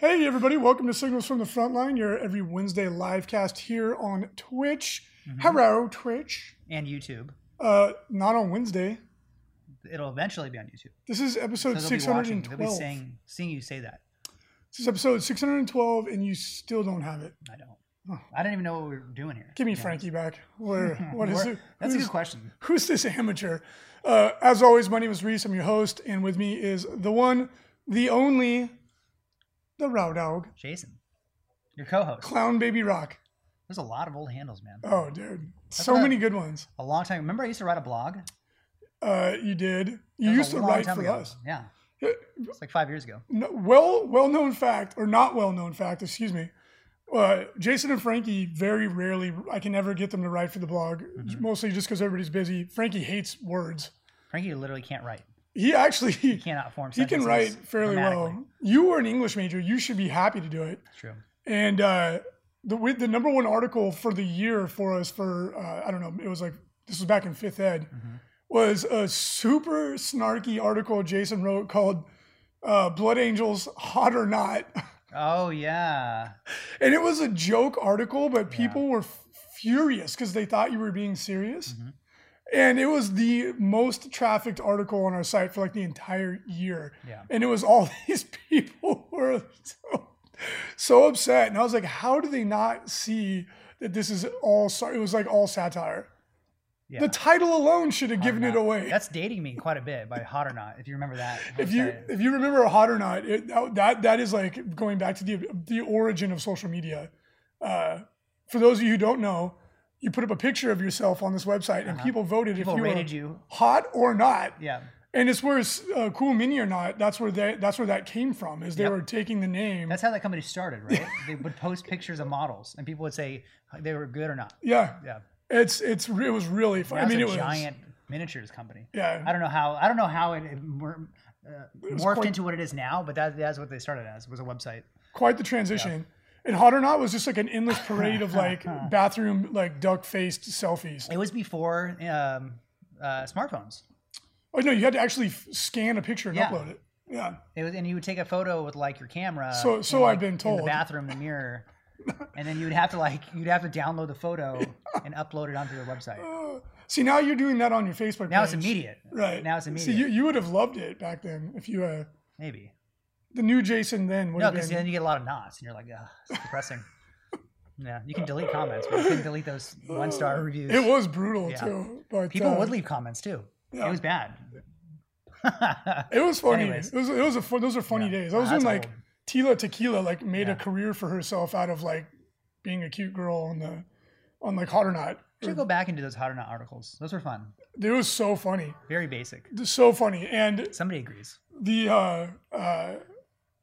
Hey, everybody, welcome to Signals from the Frontline, your every Wednesday live cast here on Twitch. Hello, Twitch. and YouTube. Uh, not on Wednesday. It'll eventually be on YouTube. This is episode So they'll be 612. They'll be saying, seeing you say that. This is episode 612, and you still don't have it. I don't. I don't even know what we're doing here. Give me Yeah. Frankie back. Where? What is it? That's a good question. Who's this amateur? Uh, as always, my name is Reese. I'm your host, and with me is the one, the only, the Row Dog, Jason, your co-host. Clown Baby Rock. There's a lot of old handles, man. Oh, dude, so what I- many good ones. A long time. Remember, I used to write a blog. Uh, you did. That You was used a to long write time for ago. us. Yeah, it's like five years ago. no, well well known fact or not well known fact excuse me uh, jason and frankie very rarely i can never get them to write for the blog Mm-hmm. mostly just because everybody's busy frankie hates words Frankie literally can't write. He actually He cannot form. sentences. He can write fairly well you were an english major you should be happy to do it true. and uh, the with the number one article for the year for us for uh, I don't know it was like this was back in fifth ed Mm-hmm. was a super snarky article Jason wrote called uh, "Blood Angels Hot or Not," Oh yeah. and it was a joke article, but people were f- furious because they thought you were being serious. Mhm. And it was the most trafficked article on our site for like the entire year. Yeah. And it was all these people were so, so upset. And I was like, how do they not see that this is all, it was like all satire. Yeah. The title alone should have given it away. That's dating me quite a bit by Hot or Not. If you remember that. if you if you remember hot or not, it, that that is like going back to the the origin of social media. Uh, for those of you who don't know, you put up a picture of yourself on this website, and Uh-huh. people voted people if you rated were you. hot or not. Yeah. And it's where it's, uh, cool mini or not. That's where they that's where that came from. Is they Yep. were taking the name. That's how that company started, right? they would post pictures of models, and people would say they were good or not. yeah, Yeah. it's it's it was really fun. I mean, it it's a was giant miniatures company. yeah. I don't know how. I don't know how it, it uh, was morphed quite- into what it is now, but that, that's what they started as. Was a website. quite the transition. And Hot or Not was just like an endless parade of like bathroom like duck faced selfies. It was before um, uh, smartphones. Oh no, you had to actually f- scan a picture and Yeah. upload it. Yeah. It was, and you would take a photo with like your camera. So- so in, I've like, been in told. the bathroom, the mirror, and then you would have to like you'd have to download the photo and upload it onto their website. Uh, see, now you're doing that on your Facebook. Now it's page. immediate. Right. Now it's immediate. See, you, you would have loved it back then if you uh Maybe. The new Jason then would No, have because been. then you get a lot of knots, and you're like, ugh, it's depressing. yeah, you can delete comments, but you can delete those one star reviews. It was brutal Yeah. too, but People uh, would leave comments too. yeah. It was bad. It was funny. Anyways. It was it was a fun, those are funny Yeah. days. I was like old. Tila Tequila like made a career for herself out of like being a cute girl on the on like Hot or Not. We should go back into those hot or not articles. Those were fun. It was so funny, Very basic. so funny, and Somebody agrees. the uh uh,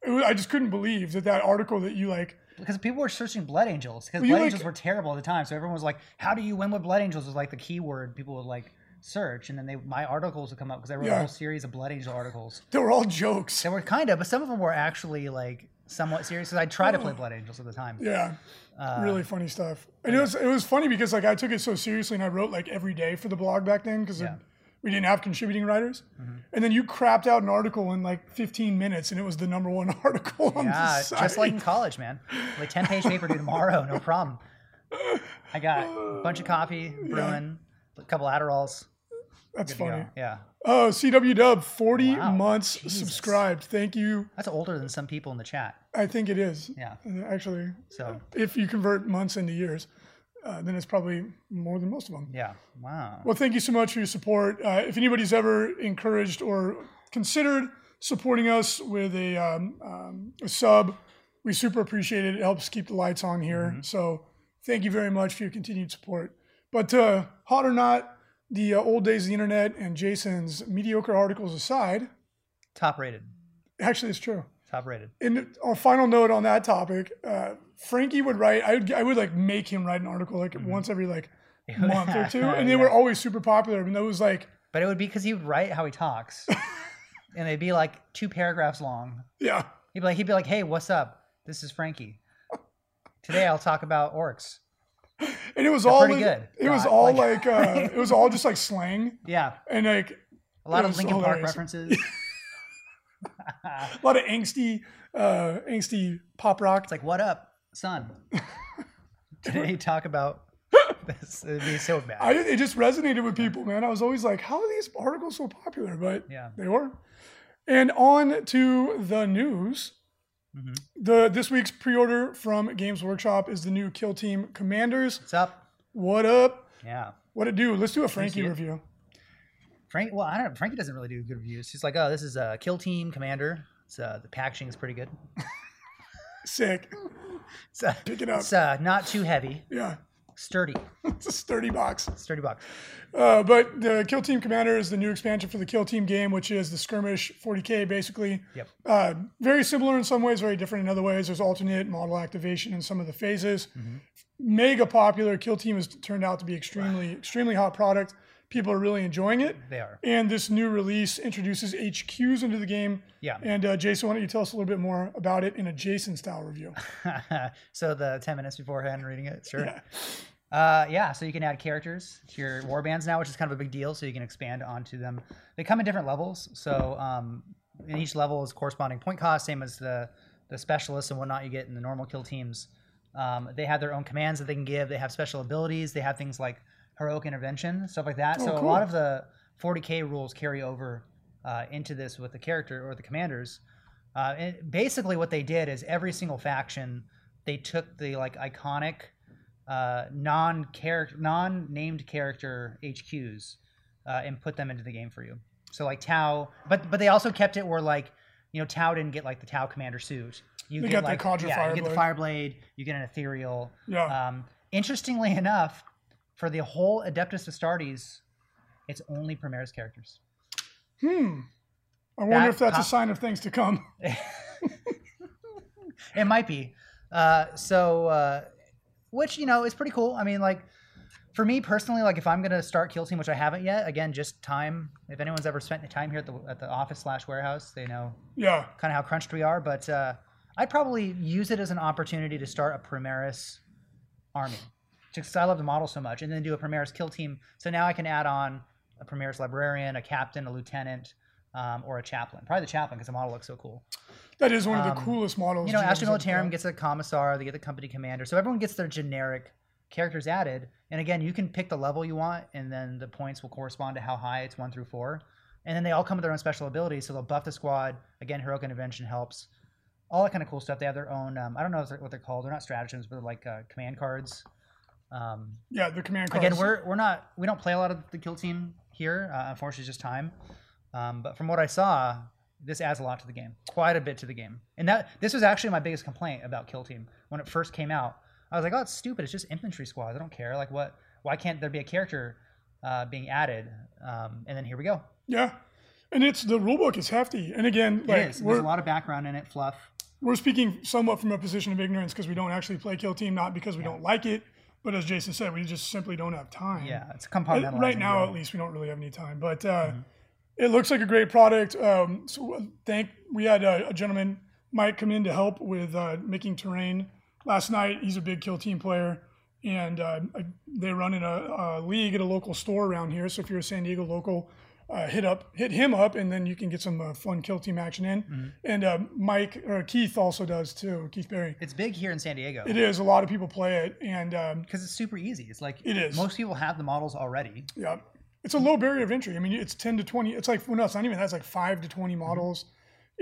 was, I just couldn't believe that that article that you like. Because people were searching blood angels because blood like- angels were terrible at the time. So everyone was like, "How do you win with blood angels?" Was like the keyword people would like search, and then they my articles would come up because I wrote Yeah. a whole series of blood angel articles. They were all jokes. They were kind of, but some of them were actually like somewhat serious. Because I tried to play blood angels at the time. Yeah, Uh, really funny stuff. And it was it was funny because like I took it so seriously and I wrote like every day for the blog back then because Yeah. We didn't have contributing writers. Mm-hmm. And then you crapped out an article in like 15 minutes and it was the number one article on the Yeah, site. just like in college, man. Like ten page paper due tomorrow, no problem. I got a bunch of coffee brewing, a couple Adderalls. That's funny. Yeah, Oh, CW Dub, 40 Wow, months Jesus. subscribed. Thank you. that's older than some people in the chat. I think it is. Yeah, Actually, so if you convert months into years, uh, then it's probably more than most of them. yeah, wow. Well, thank you so much for your support. Uh, if anybody's ever encouraged or considered supporting us with a, um, um, a sub, we super appreciate it. It helps keep the lights on here. So thank you very much for your continued support. But uh, hot or not, the uh, old days of the internet and Jason's mediocre articles aside, Top rated. Actually, it's true. Top rated. And a final note on that topic, uh, Frankie would write. I would, I would like make him write an article like once every like month or two, and they were Mm-hmm. Always super popular. I mean, that was like, But it would be because he would write how he talks, and they'd be like two paragraphs long. yeah, He'd be like, he'd be like, "Hey, what's up? This is Frankie. Today I'll talk about orcs." and it was all pretty like- good. It was all like- like, uh, it was all just like slang Yeah, and like a lot of Linkin Park references. a lot of angsty, uh, angsty pop rock. It's like, "What up, son?" Today talk about this. It'd be so bad. I, it just resonated with people, man. I was always like, how are these articles so popular? But Yeah. they were. And on to the news. Mhm. The this week's pre-order from Games Workshop is the new Kill Team Commanders. What's up? What up? Yeah. What it do? Let's do a Frankie review. Frank, well, I don't. know. Frankie doesn't really do good reviews. He's like, "Oh, this is a Kill Team Commander. It's, uh, the packaging is pretty good. Sick. It's, uh, Pick it up. it's uh, not too heavy, Yeah, sturdy, it's a sturdy box. sturdy box. Uh, but the Kill Team Commander is the new expansion for the Kill Team game, which is the skirmish 40k basically. Yep. Uh, very similar in some ways, very different in other ways. There's alternate model activation in some of the phases. Mega popular. Kill Team has turned out to be extremely, extremely hot product. People are really enjoying it. They are. And this new release introduces HQs into the game. Yeah. And uh, Jason, why don't you tell us a little bit more about it in a Jason style review? so the 10 minutes beforehand reading it, sure. Yeah. Uh, yeah, so you can add characters to your war bands now, which is kind of a big deal. So you can expand onto them. They come in different levels. So um, in each level is corresponding point cost, same as the the specialists and whatnot you get in the normal kill teams. Um, they have their own commands that they can give. They have special abilities. They have things like heroic intervention, stuff like that. so a lot of the 40k rules carry over uh, into this with the character or the commanders. Uh, and basically, what they did is every single faction they took the like iconic uh, non-character, non-named character HQs uh, and put them into the game for you. So like Tau, but but they also kept it where like you know Tau didn't get like the Tau commander suit. You They get got the like Cadre yeah, you get the Fireblade. Fireblade, you get an Ethereal. Yeah. Um, interestingly enough, for the whole Adeptus Astartes, it's only Primaris characters. Hmm. I wonder That if that's a sign of things to come. It might be. Uh, so, uh, which you know is pretty cool. I mean, like for me personally, like if I'm gonna start Kill Team, which I haven't yet, again, just time. If anyone's ever spent any time here at the at the office slash warehouse, they know Yeah. kind of how crunched we are. But uh, I'd probably use it as an opportunity to start a Primaris army, just 'cause I love the model so much, and then do a Primaris Kill Team. So now I can add on a Primaris Librarian, a Captain, a Lieutenant. Um, or a chaplain, probably the chaplain because the model looks so cool. That is one of the Um, coolest models. You know, GMs Astra Militarum gets a commissar, they get the company commander. So everyone gets their generic characters added. And again, you can pick the level you want, and then the points will correspond to how high it's one through four. And then they all come with their own special abilities. So they'll buff the squad. Again, heroic intervention helps. All that kind of cool stuff. They have their own. Um, I don't know what they're, what they're called. They're not stratagems, but they're like uh, command cards. Um, Yeah, the command cards. again, we're we're not we don't play a lot of the kill team here. Uh, unfortunately, it's just time. Um, but from what I saw, this adds a lot to the game, quite a bit to the game. And that this was actually my biggest complaint about Kill Team when it first came out. I was like, oh, it's stupid. It's just infantry squads. I don't care. Like, what? Why can't there be a character uh, being added? Um, and then here we go. Yeah. And it's the rulebook is hefty. And again, like it is. There's a lot of background in it, fluff. we're speaking somewhat from a position of ignorance because we don't actually play Kill Team, not because we don't like it, but as Jason said, we just simply don't have time. Yeah, it's compartmentalized. Right now, at least, we don't really have any time. But uh, it looks like a great product. Um, so uh, thank we had a, a gentleman Mike come in to help with uh, making terrain last night. He's a big kill team player, and uh, they run in a, a league at a local store around here. So if you're a San Diego local, uh, hit up hit him up, and then you can get some uh, fun kill team action in. And uh, Mike or Keith also does too. Keith Berry. It's big here in San Diego It is a lot of people play it, and um, because it's super easy. It's like It is. most people have the models already. Yeah. It's a low barrier of entry. I mean, it's 10 to 20. It's like, well, no, it's not even that. It's like 5 to 20 models.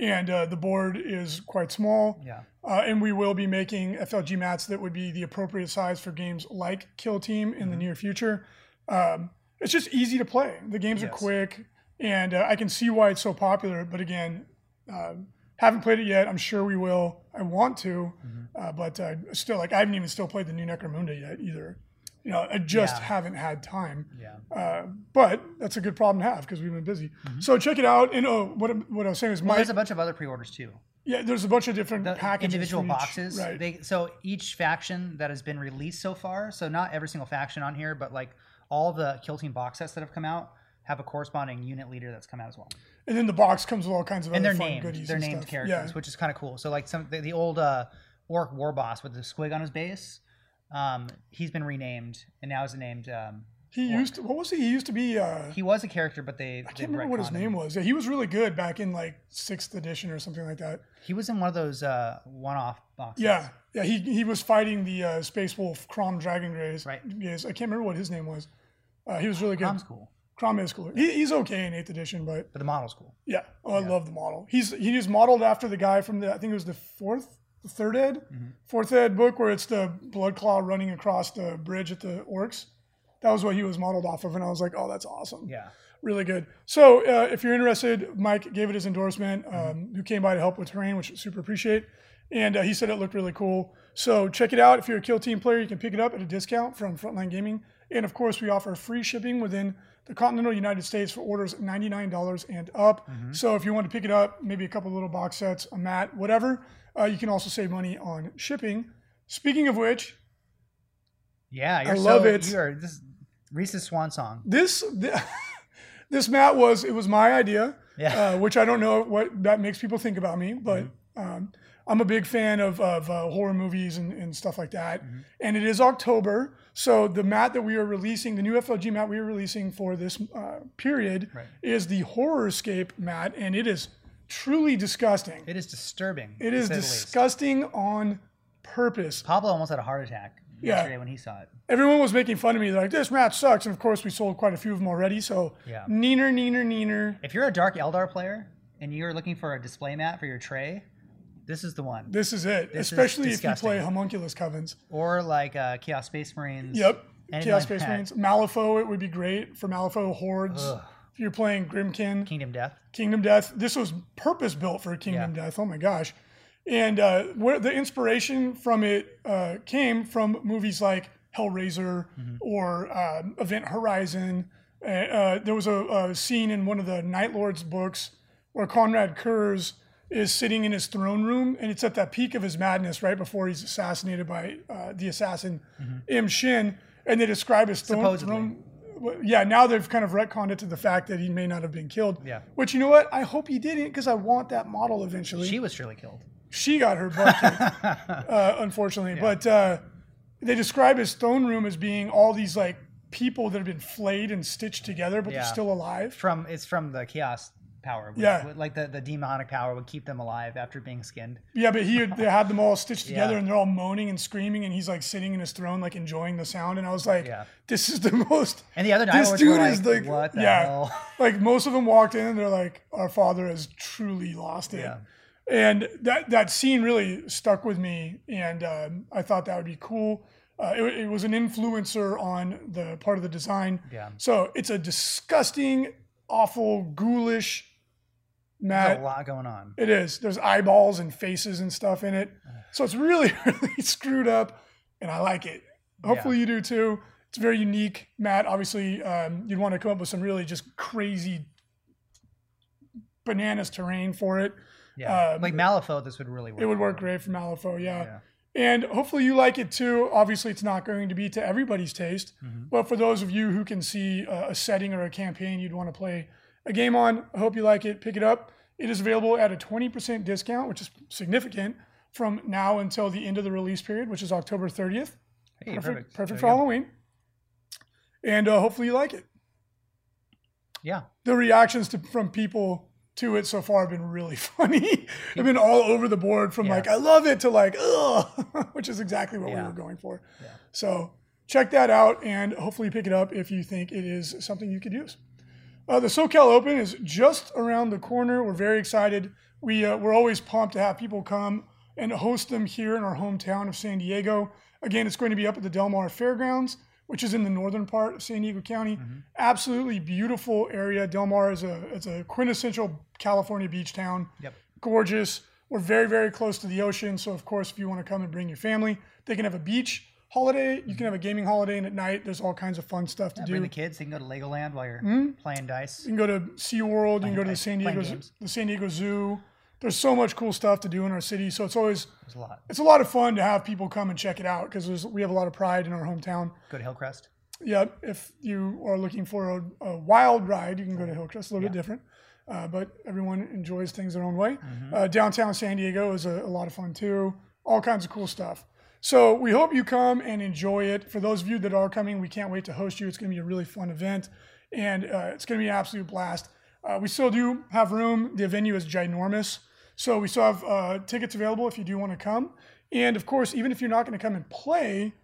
And uh, the board is quite small. Yeah. Uh, and we will be making FLG mats that would be the appropriate size for games like Kill Team in the near future. Um, it's just easy to play. The games are quick. And uh, I can see why it's so popular. But again, um, haven't played it yet. I'm sure we will. I want to. Uh, but uh, still, like, I haven't even still played the new Necromunda yet either. you know, I just Yeah. haven't had time. Yeah. Uh, but that's a good problem to have because we've been busy. So check it out. And oh, what what I was saying is, Mm-hmm. Well, Mike, there's a bunch of other pre-orders too. yeah, there's a bunch of different The packages, individual each- boxes. right? They so each faction that has been released so far. So not every single faction on here, but like all the Kill Team box sets that have come out have a corresponding unit leader that's come out as well. and then the box comes with all kinds of and other they're fun named. goodies. They're and named stuff. characters, Yeah. which is kind of cool. So like some the, the old uh, orc war boss with the squig on his base, um, he's been renamed and now is named. Um, He used to, what was he? He used to be. Uh, he was a character, but they I can't remember what his name was. Yeah, he was really good back in like sixth edition or something like that. He was in one of those uh, one-off boxes. Yeah, yeah. He he was fighting the uh, Space Wolf Krom Dragongaze. Right. Yes, I can't remember what his name was. Uh, he was really good. Krom's cool, Crom is cool. He, he's okay in eighth edition, but but the model's cool. yeah, oh, I love the model. He's he is modeled after the guy from the I think it was the fourth, the third ed, Mm-hmm. fourth ed book where it's the blood claw running across the bridge at the orcs. That was what he was modeled off of, and I was like, oh, that's awesome. Yeah. really good. So uh, if you're interested, Mike gave it his endorsement, um, Mm-hmm. who came by to help with terrain, which I super appreciate. And uh, he said it looked really cool. So check it out. If you're a Kill Team player, you can pick it up at a discount from Frontline Gaming. And of course, we offer free shipping within the continental United States for orders $99 and up. Mm-hmm. So if you want to pick it up, maybe a couple little box sets, a mat, whatever, uh, you can also save money on shipping. Speaking of which, Yeah, you're love so, it. You are this Reese's swan song. this this mat was it was my idea Yeah. uh, which i don't know what that makes people think about me but um, i'm a big fan of, of uh, horror movies and, and stuff like that and it is october so the mat that we are releasing the new flg mat we are releasing for this uh, period Right. is the horror escape mat and it is truly disgusting It is disturbing. It is to is say the least. disgusting on purpose Pablo almost had a heart attack Yeah. yesterday when he saw it. everyone was making fun of me. They're like, this mat sucks. And of course, we sold quite a few of them already. So, Yeah. neener, neener, neener. If you're a Dark Eldar player and you're looking for a display mat for your tray, this is the one. This is it. This is Especially if you play Haemonculus Covens. Or like uh, Chaos Space Marines. Yep. Anything Chaos like Space that. Marines. Malifaux, it would be great for Malifaux Hordes. Ugh. If you're playing Grymkin, Kingdom Death. Kingdom Death. This was purpose built for Kingdom Death. Oh my gosh. And uh, where the inspiration from it uh, came from movies like Hellraiser Mm-hmm. or um, Event Horizon. Uh, uh, there was a, a scene in one of the Night Lords books where Konrad Curze is sitting in his throne room, and it's at that peak of his madness right before he's assassinated by uh, the assassin M'Shen, and they describe his throne. Supposedly. throne yeah, now they've kind of retconned it to the fact that he may not have been killed. Yeah. Which you know what? I hope he didn't because I want that model eventually. She was surely killed. she got her butt kicked, uh, unfortunately. But uh, they describe his throne room as being all these like people that have been flayed and stitched together, but Yeah. they're still alive. From it's from the chaos power. which- Yeah. Like the, the demonic power would keep them alive after being skinned. Yeah, but he had, they had them all stitched together Yeah. and they're all moaning and screaming, and he's like sitting in his throne, like enjoying the sound. And I was like, Yeah. this is the most. And the other This dude like, is like, what the yeah, hell? like most of them walked in and they're like, our father has truly lost it. Yeah. And that that scene really stuck with me, and um, I thought that would be cool. Uh, it, it was an influencer on the part of the design. Yeah. So it's a disgusting, awful, ghoulish There's a lot going on. It is. There's eyeballs and faces and stuff in it. So it's really, really screwed up, and I like it. Hopefully you do too. It's very unique, Matt. Obviously, um, you'd want to come up with some really just crazy bananas terrain for it. Yeah. Um, like Malifaux, this would really work. It would work great for Malifaux, yeah. Yeah. And hopefully you like it too. Obviously, it's not going to be to everybody's taste, Mm-hmm. but for those of you who can see a setting or a campaign you'd want to play a game on, I hope you like it. Pick it up. It is available at a 20% discount, which is significant from now until the end of the release period, which is October 30th. Hey, Perfect, perfect. perfect for go. Halloween. And uh, hopefully you like it. Yeah. The reactions to, from people to it so far have been really funny. They've been all over the board from Yeah. like, I love it to like, ugh, which is exactly what we were going for. Yeah. So check that out and hopefully pick it up if you think it is something you could use. Uh, the SoCal Open is just around the corner. We're very excited. We, uh, we're always pumped to have people come and host them here in our hometown of San Diego. Again, it's going to be up at the Del Mar Fairgrounds, which is in the northern part of San Diego County. Absolutely beautiful area. Del Mar is a, it's a quintessential California beach town Yep. gorgeous. We're very, very close to the ocean. So, of course, if you want to come and bring your family, they can have a beach holiday. You can have a gaming holiday, and at night there's all kinds of fun stuff to Yeah, do. bring the kids. They can go to Legoland while you're Hmm? playing dice. You can go to SeaWorld, you can go to the San Diego the San Diego Zoo. There's so much cool stuff to do in our city, so it's always There's a lot. it's a lot of fun to have people come and check it out because we have a lot of pride in our hometown. Go to Hillcrest. Yeah, if you are looking for a, a wild ride, you can go to Hillcrest. It's a little bit different, uh, but everyone enjoys things their own way. Uh, downtown San Diego is a, a lot of fun too. All kinds of cool stuff. So we hope you come and enjoy it. For those of you that are coming, we can't wait to host you. It's going to be a really fun event, and uh, it's going to be an absolute blast. Uh, we still do have room. The venue is ginormous, so we still have uh, tickets available if you do want to come. And of course, even if you're not going to come and play,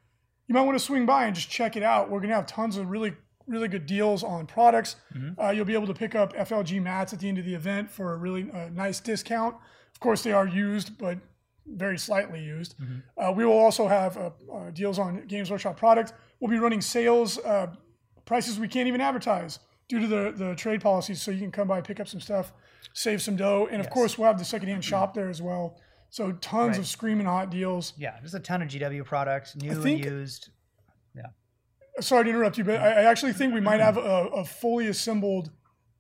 you might want to swing by and just check it out. We're going to have tons of really, really good deals on products. Uh, you'll be able to pick up FLG mats at the end of the event for a really uh, nice discount. Of course, they are used, but very slightly used. Uh, we will also have uh, uh, deals on Games Workshop product. We'll be running sales uh, prices we can't even advertise due to the, the trade policies. So you can come by, pick up some stuff, save some dough. And of course, we'll have the secondhand shop there as well. So tons Right. of screaming hot deals. Yeah, there's a ton of GW products, new think- and used. Yeah. Sorry to interrupt you, but I, I actually think we might have a, a fully assembled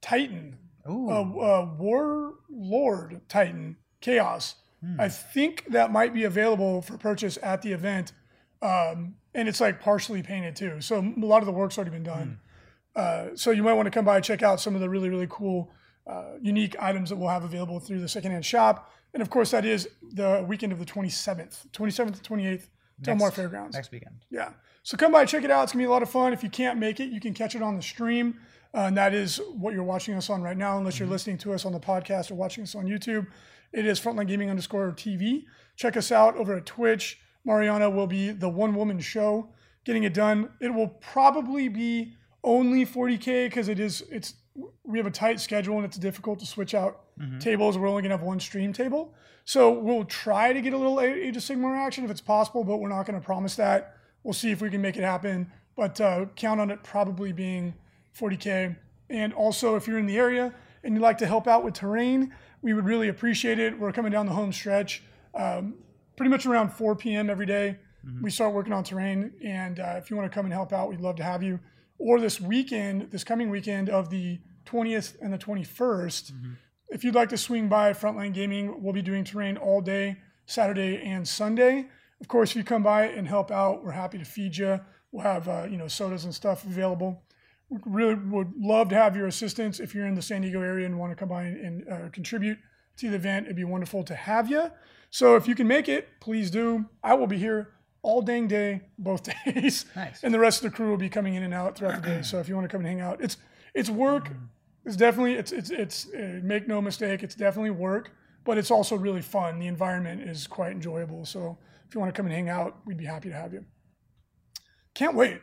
Titan, Ooh, a, a Warlord Titan Chaos. I think that might be available for purchase at the event, um, and it's like partially painted too. So a lot of the work's already been done. Uh, so you might want to come by and check out some of the really really cool, uh, unique items that we'll have available through the secondhand shop. And of course, that is the weekend of the 27th, 27th to 28th, Del Mar Next- Fairgrounds. next weekend. Yeah. So come by, check it out. It's gonna be a lot of fun. If you can't make it, you can catch it on the stream. Uh, and that is what you're watching us on right now, unless you're listening to us on the podcast or watching us on YouTube. It is Frontline Gaming underscore TV. Check us out over at Twitch. Mariana will be the one woman show getting it done. It will probably be only 40k because it is it's we have a tight schedule and it's difficult to switch out tables. We're only gonna have one stream table, so we'll try to get a little Age of Sigmar action if it's possible, but we're not gonna promise that. We'll see if we can make it happen, but uh, count on it probably being 40k. And also, if you're in the area and you'd like to help out with terrain, we would really appreciate it. We're coming down the home stretch, um, pretty much around 4 p.m. every day. We start working on terrain, and uh, if you want to come and help out, we'd love to have you. Or this weekend, this coming weekend of the 20th and the 21st, if you'd like to swing by Frontline Gaming, we'll be doing terrain all day, Saturday and Sunday. Of course, if you come by and help out, we're happy to feed you. We'll have uh, you know sodas and stuff available. We really would love to have your assistance if you're in the San Diego area and want to come by and, and uh, contribute to the event. It'd be wonderful to have you. So if you can make it, please do. I will be here all dang day, both days, Nice. and the rest of the crew will be coming in and out throughout the day. So if you want to come and hang out, it's it's work. It's definitely it's it's it's uh, make no mistake. It's definitely work, but it's also really fun. The environment is quite enjoyable. So if you want to come and hang out, we'd be happy to have you. Can't wait.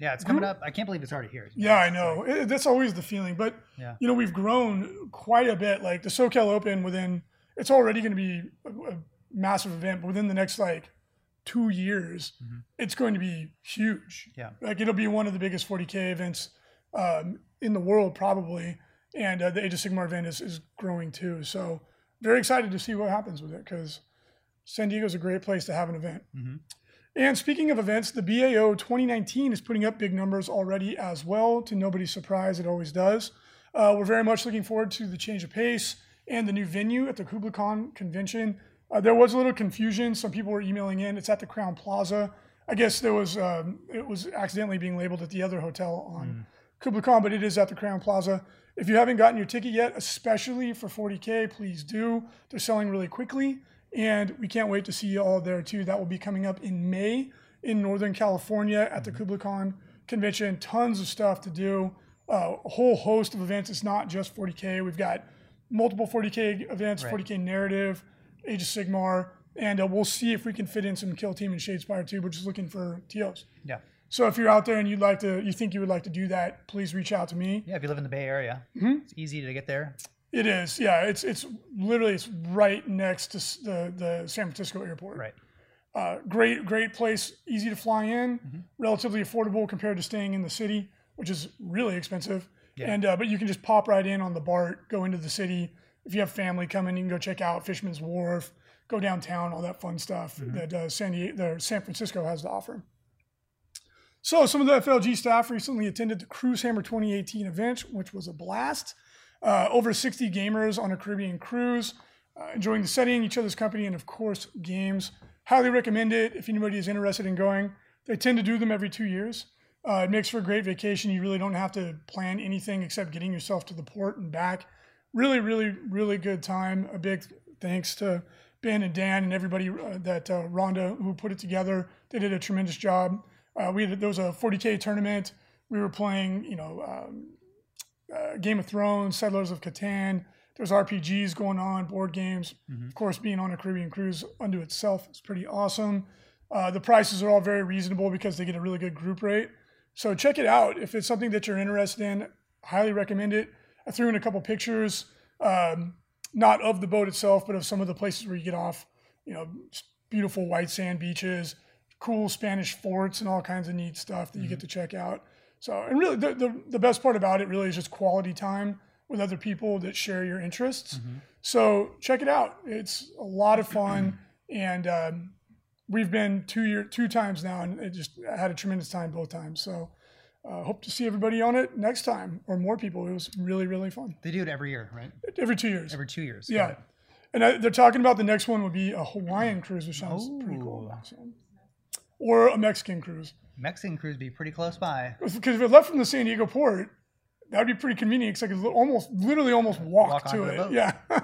Yeah, it's coming up. I can't believe it's already here. Yeah, I know. It- that's always the feeling. But Yeah. you know, we've grown quite a bit. Like the SoCal Open, within it's already going to be a, a massive event. But within the next like two years, it's going to be huge. Yeah. like it'll be one of the biggest 40k events um, in the world probably. And uh, the Age of Sigmar event is, is growing too. So very excited to see what happens with it because San Diego is a great place to have an event. And speaking of events, the BAO 2019 is putting up big numbers already as well, to nobody's surprise, it always does. Uh, we're very much looking forward to the change of pace and the new venue at the KublaCon convention. Uh, there was a little confusion. Some people were emailing in. It's at the Crowne Plaza. I guess there was um, it was accidentally being labeled at the other hotel on KublaCon, but it is at the Crowne Plaza. If you haven't gotten your ticket yet, especially for 40K, please do. They're selling really quickly, and we can't wait to see you all there too. That will be coming up in May in Northern California at the KublaCon convention. Tons of stuff to do, uh, a whole host of events. It's not just 40K. We've got multiple 40K events, Right. 40K narrative, Age of Sigmar, and uh, we'll see if we can fit in some Kill Team and Shadespire too. We're just looking for TOs. Yeah. So if you're out there and you'd like to, you think you would like to do that, please reach out to me. Yeah, if you live in the Bay Area, Mm-hmm. it's easy to get there. It is, yeah. It's it's literally it's right next to the the San Francisco airport. Right. Uh, great great place, easy to fly in, Mm-hmm. relatively affordable compared to staying in the city, which is really expensive. Yeah. And uh, but you can just pop right in on the BART, go into the city. If you have family coming, you can go check out Fisherman's Wharf, go downtown, all that fun stuff that uh, San Diego, the San Francisco has to offer. So some of the FLG staff recently attended the Cruise Hammer 2018 event, which was a blast. Uh, over 60 gamers on a Caribbean cruise, uh, enjoying the setting, each other's company, and of course games. Highly recommend it if anybody is interested in going. They tend to do them every two years. Uh, it makes for a great vacation. You really don't have to plan anything except getting yourself to the port and back. Really, really, really good time. A big thanks to Ben and Dan and everybody uh, that uh, Rhonda who put it together. They did a tremendous job. Uh, we had, there was a 40k tournament. We were playing, you know, um, uh, Game of Thrones, Settlers of Catan. There's RPGs going on, board games. Of course, being on a Caribbean cruise unto itself is pretty awesome. Uh, the prices are all very reasonable because they get a really good group rate. So check it out if it's something that you're interested in. Highly recommend it. I threw in a couple pictures, um, not of the boat itself, but of some of the places where you get off. You know, beautiful white sand beaches, cool Spanish forts, and all kinds of neat stuff that you get to check out. So, and really, the, the, the best part about it really is just quality time with other people that share your interests. So check it out. It's a lot of fun, and um, we've been two year two times now, and it just I had a tremendous time both times. So uh, hope to see everybody on it next time or more people. It was really really fun. They do it every year, right? Every two years. Every two years. Yeah. And I, they're talking about the next one would be a Hawaiian cruise, which sounds pretty cool. So- Or a Mexican cruise. Mexican cruise be pretty close by. Because if it left from the San Diego port, that would be pretty convenient because I could almost, literally, almost walk, Walk to it. Yeah,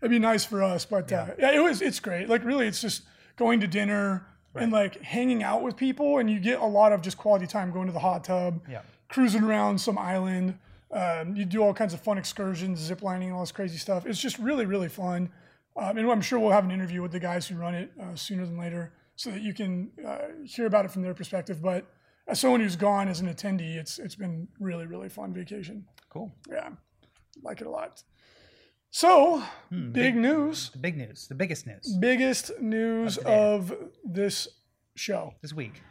it'd be nice for us. But yeah. Uh, yeah, it was. It's great. Like really, it's just going to dinner and like hanging out with people, and you get a lot of just quality time going to the hot tub, Yeah. cruising around some island. Um, you do all kinds of fun excursions, zip lining, all this crazy stuff. It's just really, really fun. Um, and I'm sure we'll have an interview with the guys who run it uh, sooner than later so that you can uh, hear about it from their perspective. But as someone who's gone as an attendee, it's it's been really, really fun vacation. Cool. Yeah, like it a lot. So, Hmm, big news, The big news, the biggest news biggest news Of of this show. this week,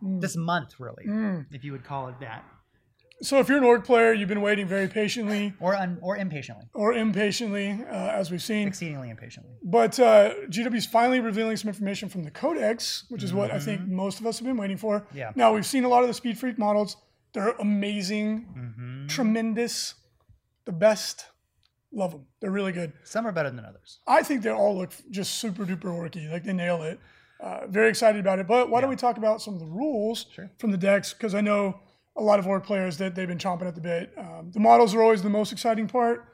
Hmm. this month, really, if you would call it that, So, if you're an orc player, you've been waiting very patiently or un, or impatiently, or impatiently, uh, as we've seen. exceedingly impatiently. But uh, GW is finally revealing some information from the Codex, which is what I think Mm-hmm. most of us have been waiting for. Yeah. Now we've seen a lot of the Speed Freak models. They're amazing, Mm-hmm. tremendous, the best. Love them. They're really good. Some are better than others. I think they all look just super duper worky. Like they nail it. Uh, very excited about it. But why don't we talk about some of the rules Sure. from the decks? Because I know a lot of orc players that they've been chomping at the bit. Um, the models are always the most exciting part.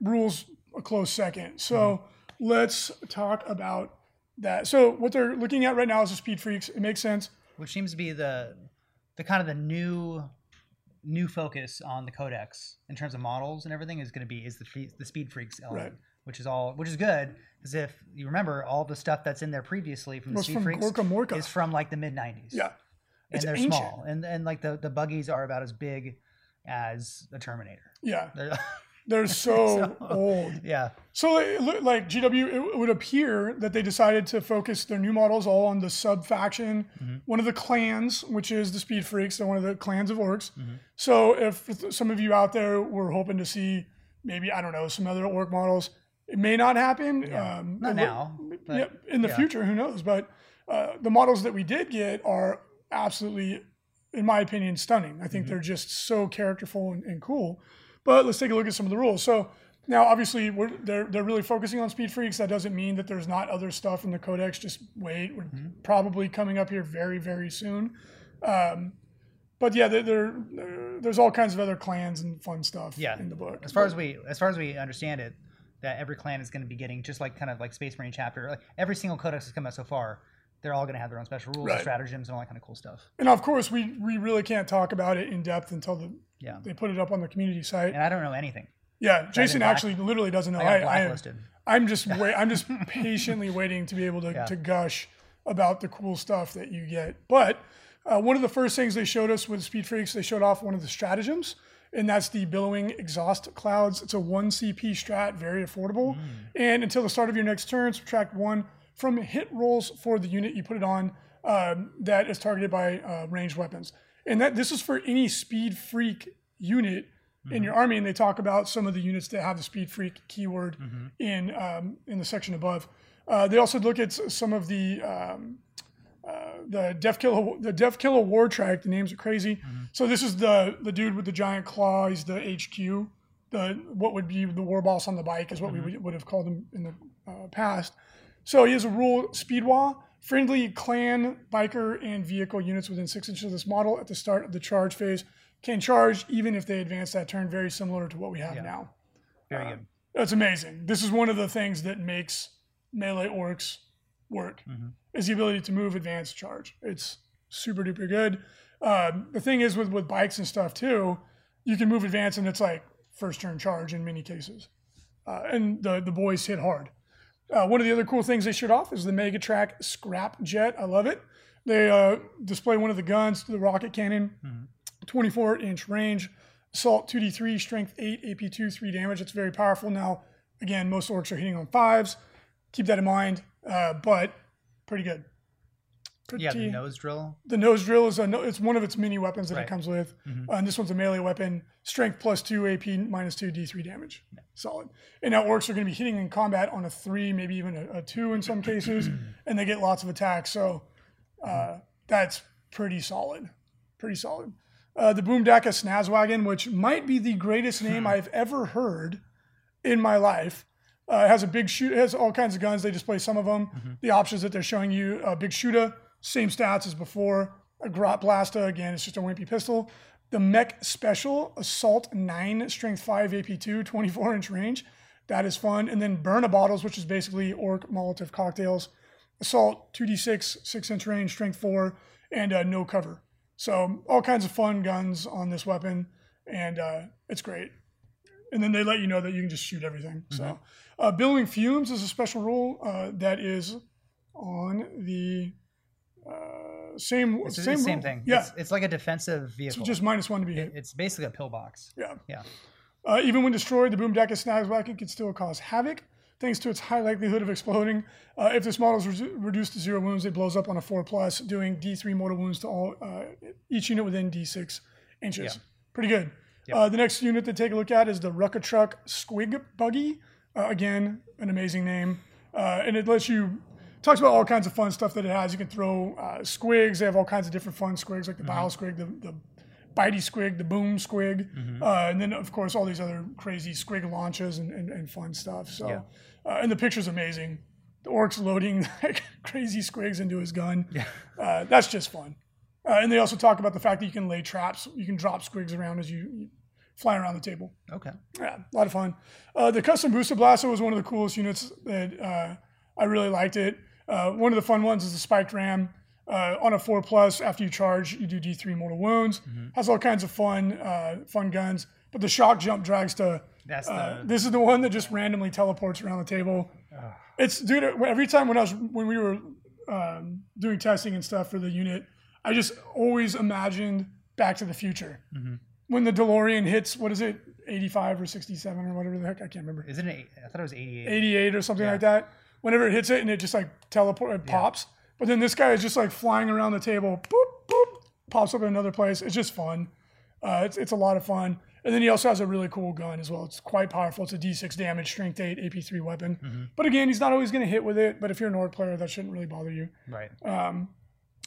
Rules a close second. So Mm-hmm. let's talk about that. So what they're looking at right now is the speed freaks. It makes sense. which seems to be the the kind of the new new focus on the codex in terms of models and everything is going to be is the the speed freaks element Right. which is all which is good because if you remember all the stuff that's in there previously from the speed from freaks Gorkamorka. is from like the mid 90s Yeah. And It's they're ancient. small and and like the the buggies are about as big as a terminator Yeah. They're- They're so, So- old. yeah So like GW, it would appear that they decided to focus their new models all on the sub faction, one of the clans, which is the Speed Freaks. They're one of the clans of orcs. So if some of you out there were hoping to see maybe I don't know some other orc models, it may not happen. Um, not now but yeah, in the yeah. future, who knows? But uh, the models that we did get are absolutely, in my opinion, stunning. I think Mm-hmm. they're just so characterful and, and cool. But let's take a look at some of the rules. So now, obviously, we're, they're they're really focusing on speed freaks. That doesn't mean that there's not other stuff in the codex. Just wait, we're Mm-hmm. probably coming up here very very soon. Um, but yeah, there, there, there- there's all kinds of other clans and fun stuff Yeah. in the book. as far as we as far as we understand it that every clan is going to be getting just like kind of like space marine chapter like every single codex has come out so far they're all going to have their own special rules Right. and stratagems and all that kind of cool stuff and of course, we we really can't talk about it in depth until the yeah they put it up on the community site. and i don't know anything Yeah, Jason black- actually literally doesn't know. I, I, I I'm just wait, I'm just patiently waiting to be able to, Yeah. to gush about the cool stuff that you get. But uh, one of the first things they showed us with Speed Freaks, they showed off one of the stratagems, and that's the billowing exhaust clouds. It's a one CP strat, very affordable. Mm. And until the start of your next turn, subtract one from hit rolls for the unit you put it on um, that is targeted by uh, ranged weapons. And that this is for any Speed Freak unit in your army, and they talk about some of the units that have the Speed Freak keyword Mm-hmm. in um, in the section above. Uh, they also look at some of the um, uh, the Deffkilla the Deffkilla Wartrike. The names are crazy. So this is the the dude with the giant claw. He's the HQ. The what would be the war boss on the bike is what we would, would have called him in the uh, past. So he has a rule Speedwaaagh. Friendly clan, biker, and vehicle units within six inches of this model at the start of the charge phase can charge even if they advance that turn, very similar to what we have now. Very good. That's amazing. This is one of the things that makes melee orcs work is the ability to move, advance, charge. It's super duper good. Um, the thing is with with bikes and stuff too, you can move, advance, and it's like first turn charge in many cases. Uh, and the the boys hit hard. Uh, one of the other cool things they showed off is the Megatrakk Scrapjet. I love it. They uh, display one of the guns, the rocket cannon, 24 inch range, assault 2d3, strength 8, AP2, 3 damage. It's very powerful. Now, again, most orcs are hitting on fives. Keep that in mind, uh, but pretty good. Pretty, Yeah, the nose drill. the nose drill is a no, it's one of its mini weapons that Right. Mm-hmm. it comes with. Uh, and this one's a melee weapon. Strength plus two, AP minus two, D3 damage. Solid. And now orcs are going to be hitting in combat on a three, maybe even a, a two in some cases, and they get lots of attacks. So uh, that's pretty solid. Pretty solid. Uh, the Boomdakka Snazzwagon, which might be the greatest name I've ever heard in my life. Uh, has a big shoot. It has all kinds of guns. They display some of them. The options that they're showing you: uh, big shooter, same stats as before. A Grot Blasta, again, it's just a wimpy pistol. The Mek Speshul, Assault 9, Strength 5, AP2, 24 inch range. That is fun. And then Burna Bottles, which is basically Orc Molotov cocktails. Assault 2d6, 6 inch range, Strength 4, and uh, no cover. So all kinds of fun guns on this weapon, and uh, it's great and then they let you know that you can just shoot everything. So, uh, billowing fumes is a special rule uh, that is on the uh, same It's the same same thing. Yeah, It's, it's like a defensive vehicle. just minus one to be hit. It- it's basically a pillbox. Yeah. Yeah. Uh, even when destroyed, the Boomdakka Snazzwagon can still cause havoc thanks to its high likelihood of exploding. Uh, if this model is re- reduced to zero wounds, it blows up on a four plus, doing D3 mortal wounds to all uh, each unit within D6 inches. Yeah. Pretty good. Uh, the next unit to take a look at is the Rucka Truck Squig Buggy. Uh, again, an amazing name, uh, and it lets you talks about all kinds of fun stuff that it has. You can throw uh, squigs. They have all kinds of different fun squigs, like the bile squig, the, the bitey squig, the boom squig, uh, and then of course all these other crazy squig launches and, and, and fun stuff. So, Yeah. uh, and the picture's amazing. The orc's loading like, crazy squigs into his gun. Yeah. Uh, that's just fun. Uh, and they also talk about the fact that you can lay traps. You can drop squigs around as you, you fly around the table. Okay. Yeah, a lot of fun. Uh, the Kustom Boosta-blasta was one of the coolest units that uh, I really liked it. Uh, one of the fun ones is the spiked ram. Uh, on a four plus, after you charge, you do D3 mortal wounds. Has all kinds of fun, uh, fun guns. But the Shokkjump Dragsta. That's Uh, the this is the one that just randomly teleports around the table. It's dude. Every time when I was when we were um, doing testing and stuff for the unit, I just always imagined Back to the Future when the DeLorean hits. What is it, eighty five or sixty seven or whatever the heck I can't remember. isn't it? I thought it was 88. 88 or something like that. Whenever it hits it and it just like teleport, it pops. But then this guy is just like flying around the table, boop, boop, pops up in another place. It's just fun. Uh, it's, it's a lot of fun. And then he also has a really cool gun as well. It's quite powerful. It's a D6 damage, strength 8, AP3 weapon. Mm-hmm. But again, he's not always going to hit with it. But if you're an orc player, that shouldn't really bother you. Right. Um,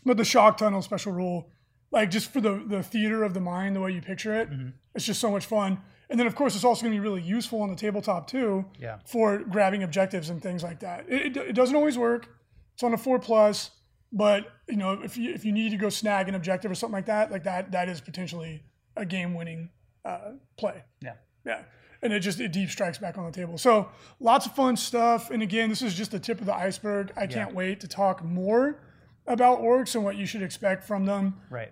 but the shock tunnel special rule, like just for the, the theater of the mind, the way you picture it, mm-hmm. it's just so much fun. And then, of course, it's also going to be really useful on the tabletop too Yeah. for grabbing objectives and things like that. It, it, it doesn't always work. It's on a four plus, but you know if you if you need to go snag an objective or something like that, like that that is potentially a game winning uh, play. Yeah. Yeah. And it just it deep strikes back on the table. So lots of fun stuff. And again, this is just the tip of the iceberg. I can't wait to talk more about orcs and what you should expect from them. Right.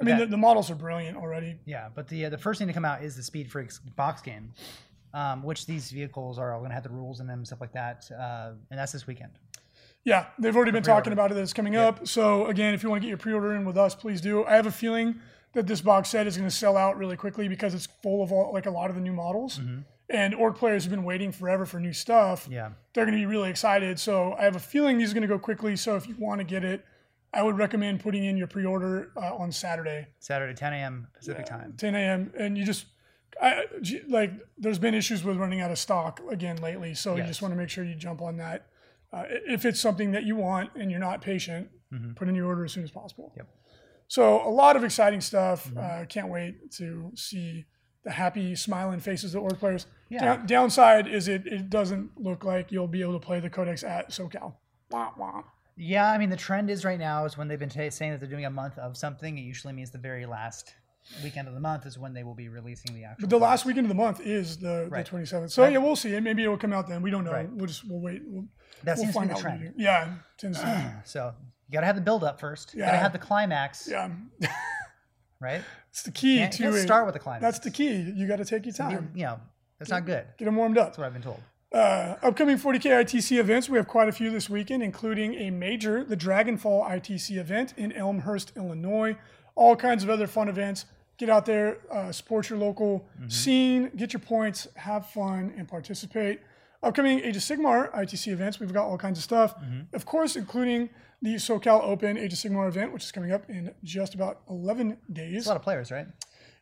I mean, Okay. the, the models are brilliant already. Yeah, but the uh, the first thing to come out is the Speed Freaks box game, um, which these vehicles are all going to have the rules in them, stuff like that, uh, and that's this weekend. Yeah, they've already been talking about it. That it's coming up. So again, if you want to get your pre-order in with us, please do. I have a feeling that this box set is going to sell out really quickly because it's full of all, like a lot of the new models. And orc players have been waiting forever for new stuff. Yeah. They're going to be really excited. So I have a feeling these are going to go quickly. So if you want to get it, I would recommend putting in your pre-order uh, on Saturday, Saturday, 10 a.m. Pacific time. 10 a.m. And you just I, g- like there's been issues with running out of stock again lately, so you just want to make sure you jump on that. Uh, if it's something that you want and you're not patient, Mhm. put in your order as soon as possible. Yep. So a lot of exciting stuff. Mhm. Uh, can't wait to see the happy, smiling faces of the orc players. Yeah. Down- downside is it it doesn't look like you'll be able to play the codex at SoCal. Wah, wah. Yeah, I mean the trend is right now is when they've been ta saying that they're doing a month of something. It usually means the very last weekend of the month is when they will be releasing the actual. But the last weekend of the month is the, Right. the 27th. So Right. yeah, we'll see. And maybe it will come out then. We don't know. Right. We'll just we'll wait. We'll, that we'll seems to be find the out. what we trend. Yeah, tends to- So you got to have the build up first. You got to have the climax, yeah. right? It's the key Can't, to it. start with the climax. That's the key. You got to take your You, time. you know, that's not good. Get them warmed up. That's what I've been told. Uh, upcoming 40k ITC events, we have quite a few this weekend, including a major, the Dragonfall ITC event in Elmhurst, Illinois. All kinds of other fun events. Get out there, uh, support your local scene, get your points, have fun, and participate. Upcoming Age of Sigmar ITC events, we've got all kinds of stuff. Of course, including the SoCal Open Age of Sigmar event, which is coming up in just about 11 days. It's a lot of players, right?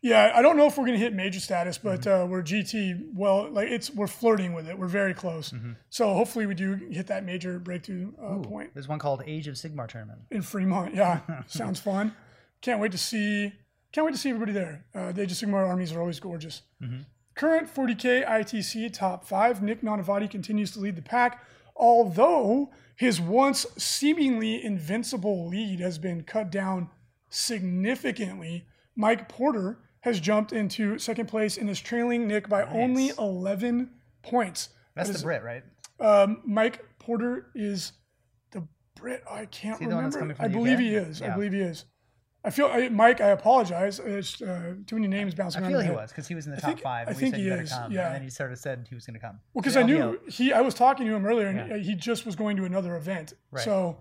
Yeah, I don't know if we're gonna hit major status, but Mm-hmm. uh, we're GT. Well, like it's we're flirting with it. We're very close. So hopefully we do hit that major breakthrough uh, Mm-hmm. Ooh, point There's one called Age of Sigmar tournament. in Fremont. Yeah, sounds fun. Can't wait to see. Can't wait to see everybody there. Uh, the Age of Sigmar armies are always gorgeous. Mm-hmm. Current 40k ITC top five. Nick Nanavati continues to lead the pack, although his once seemingly invincible lead has been cut down significantly. Mike Porter has jumped into second place and is trailing Nick by only 11 points. That's That the Brit, right? um, Mike Porter is the Brit. I can't he the one that's remember. I believe UK? he is. I believe he is. I feel, I, Mike. I apologize. It's uh, too many names bouncing I feel he head. was because he was in the I top think- five. I And we think said he is, come, yeah. and then he sort of said he was going to come. Well, because I knew he. I was talking to him earlier, and Yeah. he just was going to another event. Right. So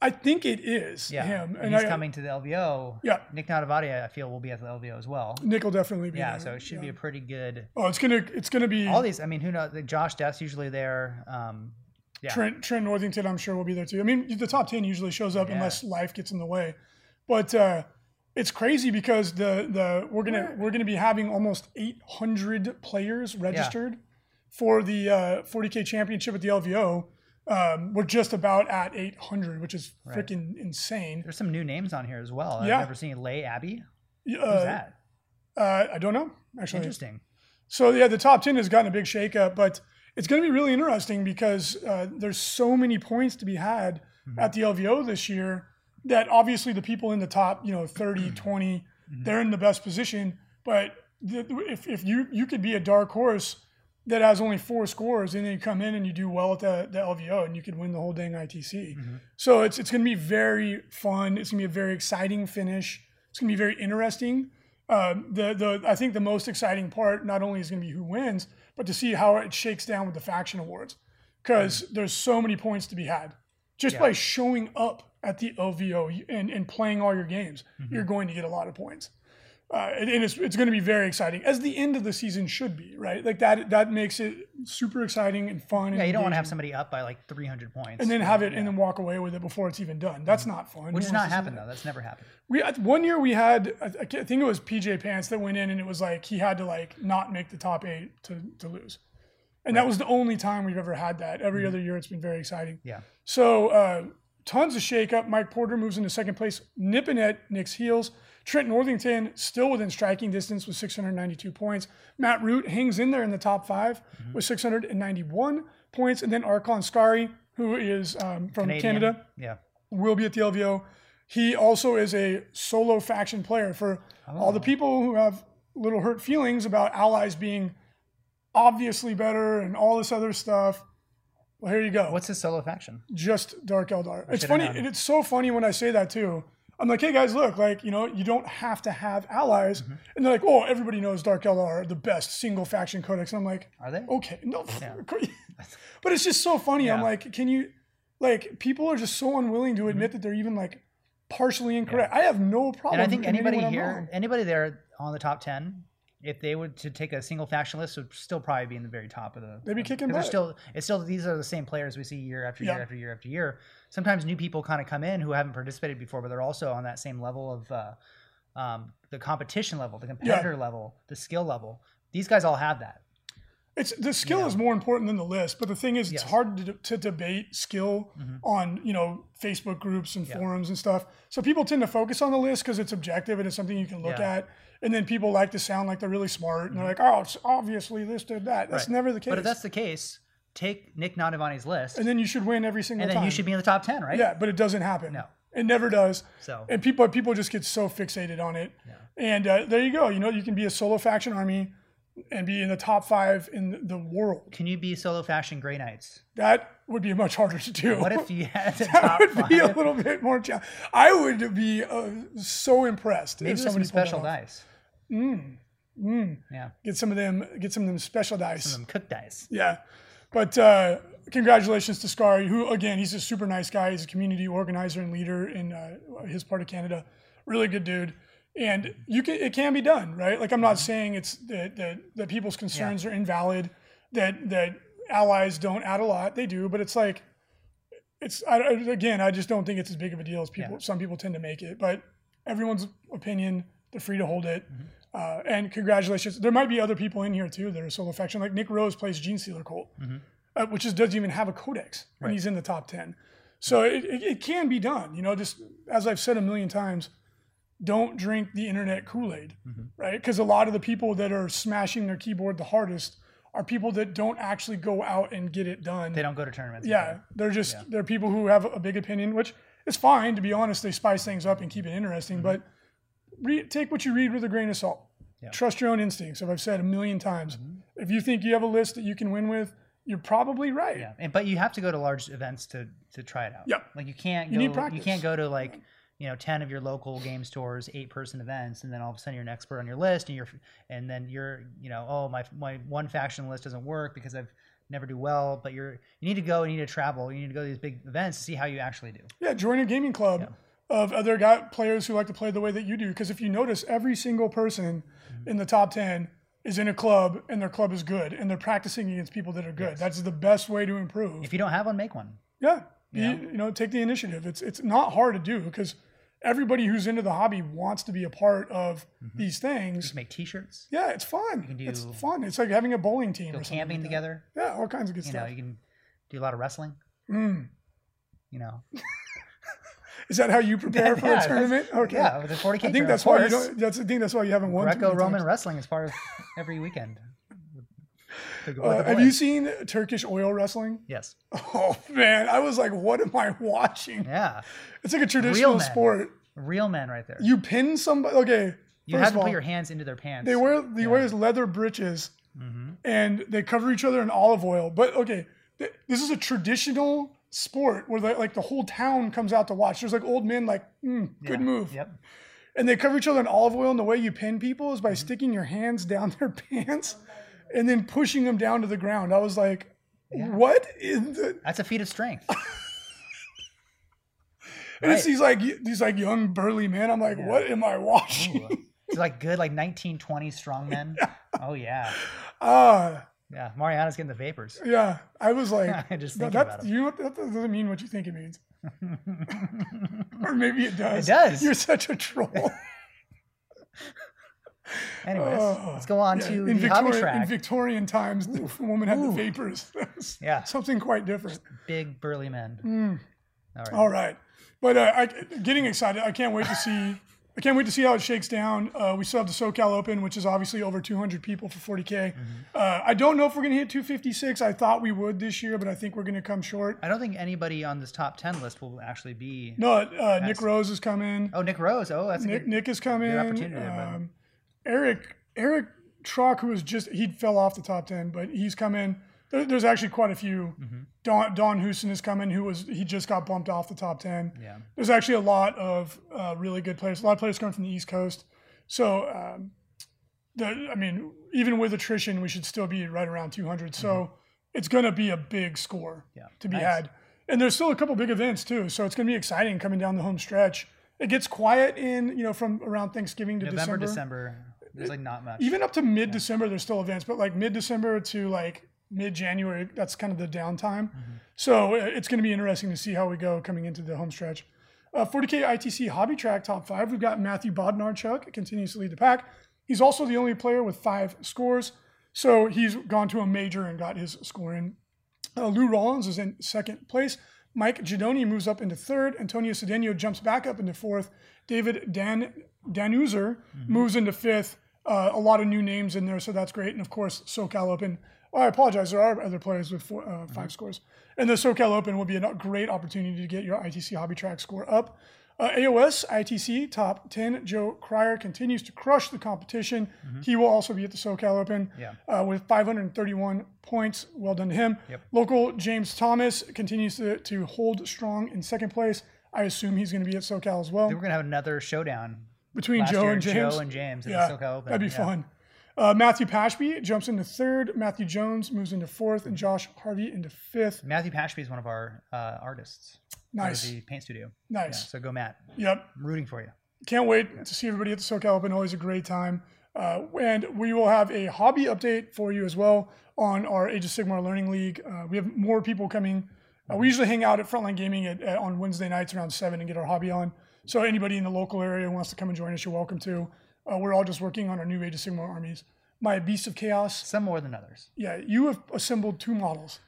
I think it is Yeah, him. and And he's I, coming to the LVO. Yeah, Nick Nanavati, I feel, will be at the LVO as well. Nick will definitely be. Yeah, there. so it should be a pretty good. Oh, it's gonna. It's gonna be. All these, I mean, who knows? Like Josh Death's usually there. Um, yeah, Trent Trent Northington, I'm sure will be there too. I mean, the top ten usually shows up Yeah. unless life gets in the way. But uh, it's crazy because the the we're gonna we're gonna be having almost 800 players registered for the uh, 40k championship at the LVO. Um, we're just about at 800, which is Right. freaking insane. there's some new names on here as well. Yeah. I've never seen Lay Abbey. Who's Uh, that? uh, I don't know actually. Interesting. So yeah, the top ten has gotten a big shakeup, but it's going to be really interesting because uh, there's so many points to be had Mm-hmm. at the LVO this year that obviously the people in the top, you know, Mm-hmm. 30, 20, they're in the best position. But the, if, if you you could be a dark horse that has only four scores and then you come in and you do well at the, the LVO and you could win the whole dang ITC. Mm-hmm. So it's it's going to be very fun. It's going to be a very exciting finish. It's going to be very interesting. Um, the the I think the most exciting part not only is going to be who wins, but to see how it shakes down with the faction awards, because there's so many points to be had just Yeah. by showing up at the LVO and, and playing all your games. You're going to get a lot of points. Uh, and, and it's, it's going to be very exciting, as the end of the season should be, right? Like that that makes it super exciting and fun. Yeah, and you don't want to have somebody up by like 300 points. and then have it Yeah. and then walk away with it before it's even done. That's not fun. Which has not happened that? though. That's never happened. We one year we had I I can't- I think it was PJ Pants that went in and it was like he had to like not make the top eight to to lose, and that was the only time we've ever had that. Every Mm-hmm. other year it's been very exciting. Yeah. So uh, tons of shakeup. Mike Porter moves into second place, nipping at Nick's heels. Trent Northington still within striking distance with 692 points. Matt Root hangs in there in the top 5 Mm-hmm. with 691 points, and then Archon Scary, who is um, from Canadian. Canada, Yeah. will be at the LVO. He also is a solo faction player for all Oh. the people who have little hurt feelings about allies being obviously better and all this other stuff. Well, here you go. What's his solo faction? just Dark Eldar? It's funny, known. it's so funny when I say that too. I'm like, hey guys, look, like you know, you don't have to have allies, Mm-hmm. and they're like, oh, everybody knows Dark Eldar are the best single faction codex. And I'm like, Are they? okay, no, but it's just so funny. I'm like, can you, like, people are just so unwilling to admit that they're even like partially incorrect. I have no problem. Mm-hmm. And I think anybody here, anybody there on the top 10, if they were to take a single faction list, would still probably be in the very top of the. They'd be kicking butt. still, it's still these are the same players we see year after year Yeah. after year after year. Sometimes new people kind of come in who haven't participated before, but they're also on that same level of uh, um, the competition level, the competitor level, the skill level. These guys all have that. It's the skill is more important than the list, but the thing is, it's Yes. Mm-hmm. hard to, to debate skill on you know Facebook groups and forums and stuff. So people tend to focus on the list because it's objective and it's something you can look Yeah. Mm-hmm. at. And then people like to sound like they're really smart and they're like, oh, it's obviously this did that. That's Right. never the case. But if that's the case, take Nick Nanavati's list, and then you should win every single and then time. you should be in the top ten, right? Yeah, but it doesn't happen. No. It never does. So And people people just get so fixated on it. And uh, there you go. You know, you can be a solo faction army and be in the top five in the world. can you be solo faction Grey Knights? That would be much harder to do. What if you had the that top would be a little bit more challenging. I would be uh, so impressed Maybe if some somebody that special dice. Yeah, Get some of them. Get some of them special dice. some cooked dice. Yeah. But uh, congratulations to Scary, who, again, he's a super nice guy. He's a community organizer and leader in uh, his part of Canada. Really good dude. And you can, it can be done, right? Like, I'm not saying it's that, that, that people's concerns are invalid, that, that allies don't add a lot. They do, but it's like, it's, I, again, I just don't think it's as big of a deal as people, some people tend to make it. But everyone's opinion, they're free to hold it. Uh, and congratulations. There might be other people in here too that are solo faction. Like Nick Rose plays Genestealer Cult, uh, which is, doesn't even have a codex, and he's in the top ten. So it, it, it can be done. You know, just as I've said a million times, don't drink the internet Kool Aid, mm-hmm. right? Because a lot of the people that are smashing their keyboard the hardest are people that don't actually go out and get it done. They don't go to tournaments. Yeah, they're just they're people who have a big opinion, which is fine. To be honest, they spice things up and keep it interesting. Mm-hmm. But read, take what you read with a grain of salt. Yeah. Trust your own instincts. As I've said a million times, mm-hmm. if you think you have a list that you can win with, you're probably right. Yeah, and but you have to go to large events to to try it out. Yep. Like you can't You go. need You can't go to like you know ten of your local game stores, eight person events, and then all of a sudden you're an expert on your list, and you're and then you're you know oh my my one faction list doesn't work because I've never do well. But you're you need to go. You need to travel. You need to go to these big events to see how you actually do. Yeah, join a gaming club of other guy, players who like to play the way that you do. Because if you notice, every single person Mm-hmm. in the top 10 is in a club and their club is good and they're practicing against people that are good. That's the best way to improve. If you don't have one, make one. yeah. be- You know, take the initiative. It's it's not hard to do because everybody who's into the hobby wants to be a part of these things. Just make T-shirts. Yeah, it's fun. do- it's fun. It's like having a bowling team Go camping like together. Yeah, all kinds of good You know, stuff. you can do a lot of wrestling. Mm. You know, Is that how you prepare for Yeah, a tournament? Okay. yeah, with the 40k. I think that's why you don't. That's I think that's why you haven't won. Greco-Roman wrestling is part of every weekend. Uh, have you seen Turkish oil wrestling? Yes. Oh man, I was like, what am I watching? Yeah. It's like a traditional men. sport. Real men right there. You pin somebody. Okay, You have to all, put your hands into their pants. they wear they wear leather breeches, Mm-hmm. and they cover each other in olive oil. But okay, th- this is a traditional sport where the, like the whole town comes out to watch. There's like old men like, mm, good Yeah. move, Yep. and they cover each other in olive oil. And the way you pin people is by Mm-hmm. sticking your hands down their pants and then pushing him down to the ground. I was like, what in the? That's a feat of strength. And it's Right. these like these like young burly men. I'm like, what am I watching? It's like good, like 1920 strong men. Oh yeah, Ah, yeah. Mariana's getting the vapors. yeah. I was like, I Just that, thinking that- you know what, that doesn't mean what you think it means. or maybe it does. It does. You're such a troll. Anyways, Oh, let's go on Yeah, to in the hobby Victorian, in. Victorian times, the woman had the vapors. Yeah. something quite different. Big burly men. Mm. All right. All right, but uh, I, getting excited. I can't wait to see. I can't wait to see how it shakes down. Uh, we still have the SoCal Open, which is obviously over 200 people for 40k. Mm-hmm. Uh, I don't know if we're going to hit 256. I thought we would this year, but I think we're going to come short. I don't think anybody on this top 10 list will actually be. No, uh, Nick Rose is coming. Oh, Nick Rose. Oh, that's a Nick, good. Nick is coming. Good opportunity. Um, Eric Eric Trock, who was just he fell off the top ten, but he's coming. There, there's actually quite a few. Mm-hmm. Don Don Houston is coming, who was he just got bumped off the top ten. Yeah. There's actually a lot of uh, really good players. A lot of players coming from the East Coast. So, um, the I mean, even with attrition, we should still be right around 200. So it's going to be a big score Mm-hmm. Yeah. to be Nice. had. And there's still a couple big events too, so it's going to be exciting coming down the home stretch. It gets quiet in you know from around Thanksgiving to November, December. December. There's like not much. Even up to mid December, there's still events, but like mid December to like mid January, that's kind of the downtime. So uh, it's going to be interesting to see how we go coming into the home stretch. Uh, 40K ITC Hobby Track top five, we've got Matthew Bodnarchuk, continues to lead the pack. He's also the only player with five scores. So he's gone to a major and got his score in. Uh, Lou Rollins is in second place. Mike Gidoni moves up into third. Antonio Cedeno jumps back up into fourth. David Dan Danuser moves into fifth. Uh, a lot of new names in there, so that's great. And of course, SoCal Open. Oh, I apologize. There are other players with four, uh, 5 scores. And the SoCal Open will be a great opportunity to get your ITC Hobby Track score up. Uh, AOS ITC top 10. Joe Cryer continues to crush the competition. He will also be at the SoCal Open Yeah. uh, with 531 points. Well done to him. Yep. Local James Thomas continues to, to hold strong in second place. I assume he's going to be at SoCal as well. We're gonna have another showdown Between last Joe and James. Joe and James yeah, the Open. that'd be Yeah. fun. Uh, Matthew Pashby jumps into third. Matthew Jones moves into fourth, and Josh Harvey into fifth. Matthew Pashby is one of our uh, artists. Nice, the paint studio. Yeah, nice. so go Matt. Yep. I'm rooting for you. Can't wait to see everybody at the SoCal Open. Always a great time. Uh, and we will have a hobby update for you as well on our Age of Sigmar Learning League. Uh, we have more people coming. Uh, we usually hang out at Frontline Gaming at, at- on Wednesday nights around 7 and get our hobby on. So anybody in the local area who wants to come and join us, you're welcome to. Uh, we're all just working on our new Age of Sigmar armies. My Beast of Chaos. Some more than others. Yeah, you have assembled two models.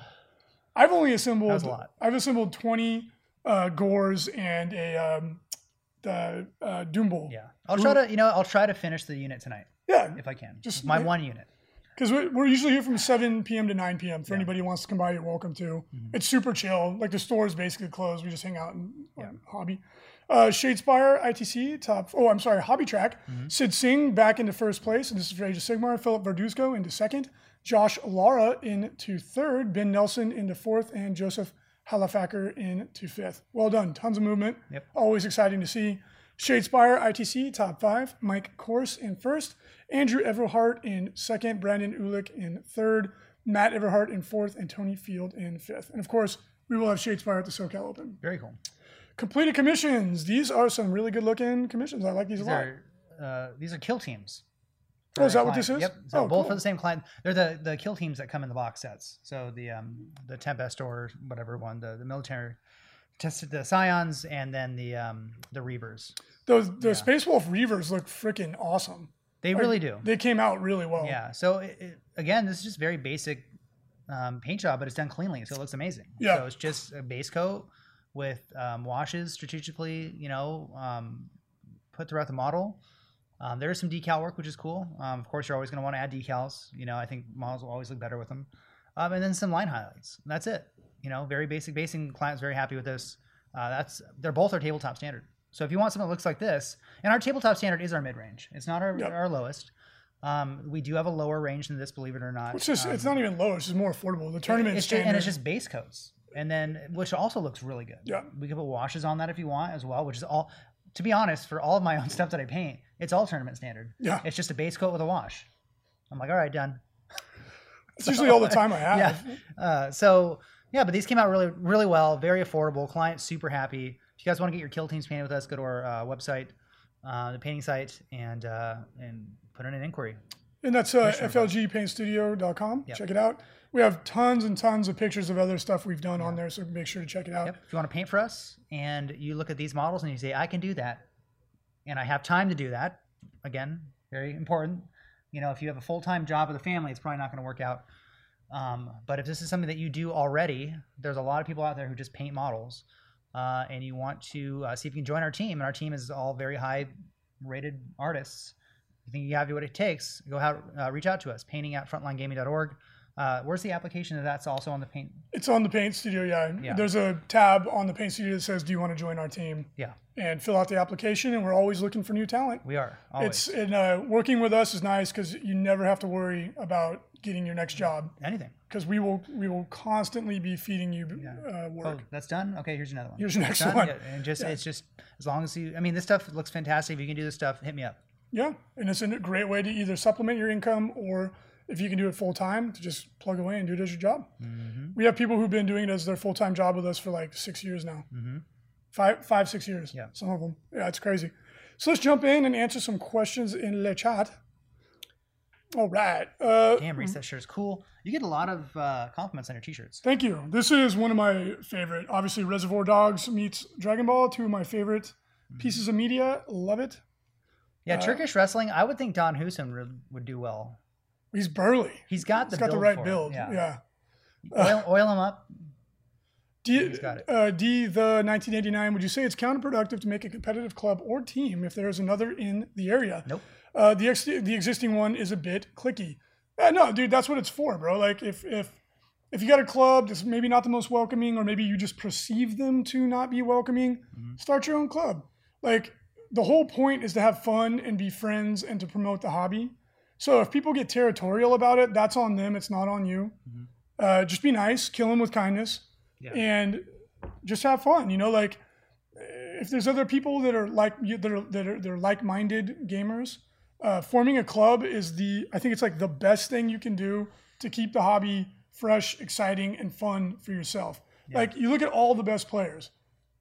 I've only assembled. a lot. I've assembled 20 uh, Gors and a um, the uh. Yeah. I'll try to, you know, I'll try to finish the unit tonight Yeah, if I can. Just- my yeah. one unit. because we're, we're usually here from 7 p.m. to 9 p.m. For anybody who wants to come by, you're welcome to. Mm-hmm. It's super chill. Like the store is basically closed. We just hang out and on hobby. Uh, Shadespire ITC top. Oh, I'm sorry, Hobby Track. Mm-hmm. Sid Singh back into first place, and this is for Age of Sigmar. Philip Verduzco into second. Josh Lara into third. Ben Nelson into fourth, and Joseph Halifacker into fifth. Well done. Tons of movement. Yep. Always exciting to see. Shadespire ITC top five. Mike Corse in first. Andrew Everhart in second. Brandon Ulick in third. Matt Everhart in fourth. And Tony Field in fifth. And of course, we will have Shadespire at the SoCal Open. Very cool. Completed commissions. These are some really good looking commissions. I like these, These a lot. are uh, these are kill teams. Oh, is that our what this client. is? Yep. So Oh, both cool. for the same client. They're the the kill teams that come in the box sets. So the um the Tempest or whatever one, the the military tested the Scions and then the um the Reivers. Those the Space Wolf Reivers look freaking awesome. They really do. They came out really well. Yeah. So it, it, again, this is just very basic um, paint job, but it's done cleanly, so it looks amazing. Yeah. So it's just a base coat with um, washes strategically, you know, um, put throughout the model. Um, there is some decal work, which is cool. Um, of course, you're always going to want to add decals. You know, I think models will always look better with them. Um, and then some line highlights. That's it. You know, very basic basing. Client's very happy with this. Uh, that's they're both our tabletop standard. So if you want something that looks like this, and our tabletop standard is our mid range. It's not our, Yep. our lowest. Um, we do have a lower range than this, believe it or not. It's just Um, it's not even low. It's just more affordable. The tournament it's standard. just, and it's just base coats, and then which also looks really good. Yeah. we can put washes on that if you want as well, which is all. To be honest, for all of my own stuff that I paint, it's all tournament standard. Yeah. it's just a base coat with a wash. I'm like, all right, done. it's usually all the time I have. Yeah. Uh, so yeah, but these came out really, really well. Very affordable. Client super happy. If you guys want to get your kill teams painted with us, go to our uh, website, uh, the painting site, and uh, and put in an inquiry. And that's uh, flgpaintstudio.com. Yep. Check it out. We have tons and tons of pictures of other stuff we've done on there, so make sure to check it out. Yep. If you want to paint for us and you look at these models and you say, I can do that, and I have time to do that, again, very important. You know, if you have a full time job with a family, it's probably not going to work out. Um, but if this is something that you do already, there's a lot of people out there who just paint models, uh, and you want to uh, see if you can join our team. And our team is all very high rated artists. You think you have what it takes? Go out, uh, reach out to us. Painting at frontlinegaming.org. Uh, where's the application? of That's also on the paint. It's on the Paint Studio, yeah. Yeah. There's a tab on the Paint Studio that says, "Do you want to join our team?" Yeah, and fill out the application. And we're always looking for new talent. we are. Always. It's and uh, working with us is nice because you never have to worry about getting your next job anything. because we will we will constantly be feeding you uh, Oh, work. that's done. Okay, here's another one. Here's your next Done? one. Yeah, and just it's just as long as you. I mean, this stuff looks fantastic. If you can do this stuff, hit me up. Yeah, and it's a great way to either supplement your income or if you can do it full time, to just plug away and do it as your job. Mm-hmm. We have people who've been doing it as their full time job with us for like six years now. Five, five, six years. Mm-hmm. Yeah. some of them. Yeah, it's crazy. So let's jump in and answer some questions in the chat. All right. Uh, Damn, Reece, that shirt is cool. You get a lot of uh, compliments on your t-shirts. Thank you. This is one of my favorite. Obviously, Reservoir Dogs meets Dragon Ball, two of my favorite Mm-hmm. pieces of media. Love it. Yeah, Uh, Turkish wrestling. I would think Don would, would do well He's burly. He's got the He's got the right build. Yeah. Yeah. Oil, oil him up. D, He's got it. uh, D the 1989. Would you say it's counterproductive to make a competitive club or team if there is another in the area? Nope. Uh, the ex- the existing one is a bit cliquey. Uh, no, dude, that's what it's for, bro. Like if if if you got a club that's maybe not the most welcoming, or maybe you just perceive them to not be welcoming, Mm-hmm. start your own club. Like the whole point is to have fun and be friends and to promote the hobby. So if people get territorial about it, that's on them. It's not on you. Uh, just be nice, kill them with kindness, Yeah. and just have fun. You know, like if there's other people that are like you that are that are they're like-minded gamers, uh, forming a club is the I think it's like the best thing you can do to keep the hobby fresh, exciting, and fun for yourself. Like you look at all the best players,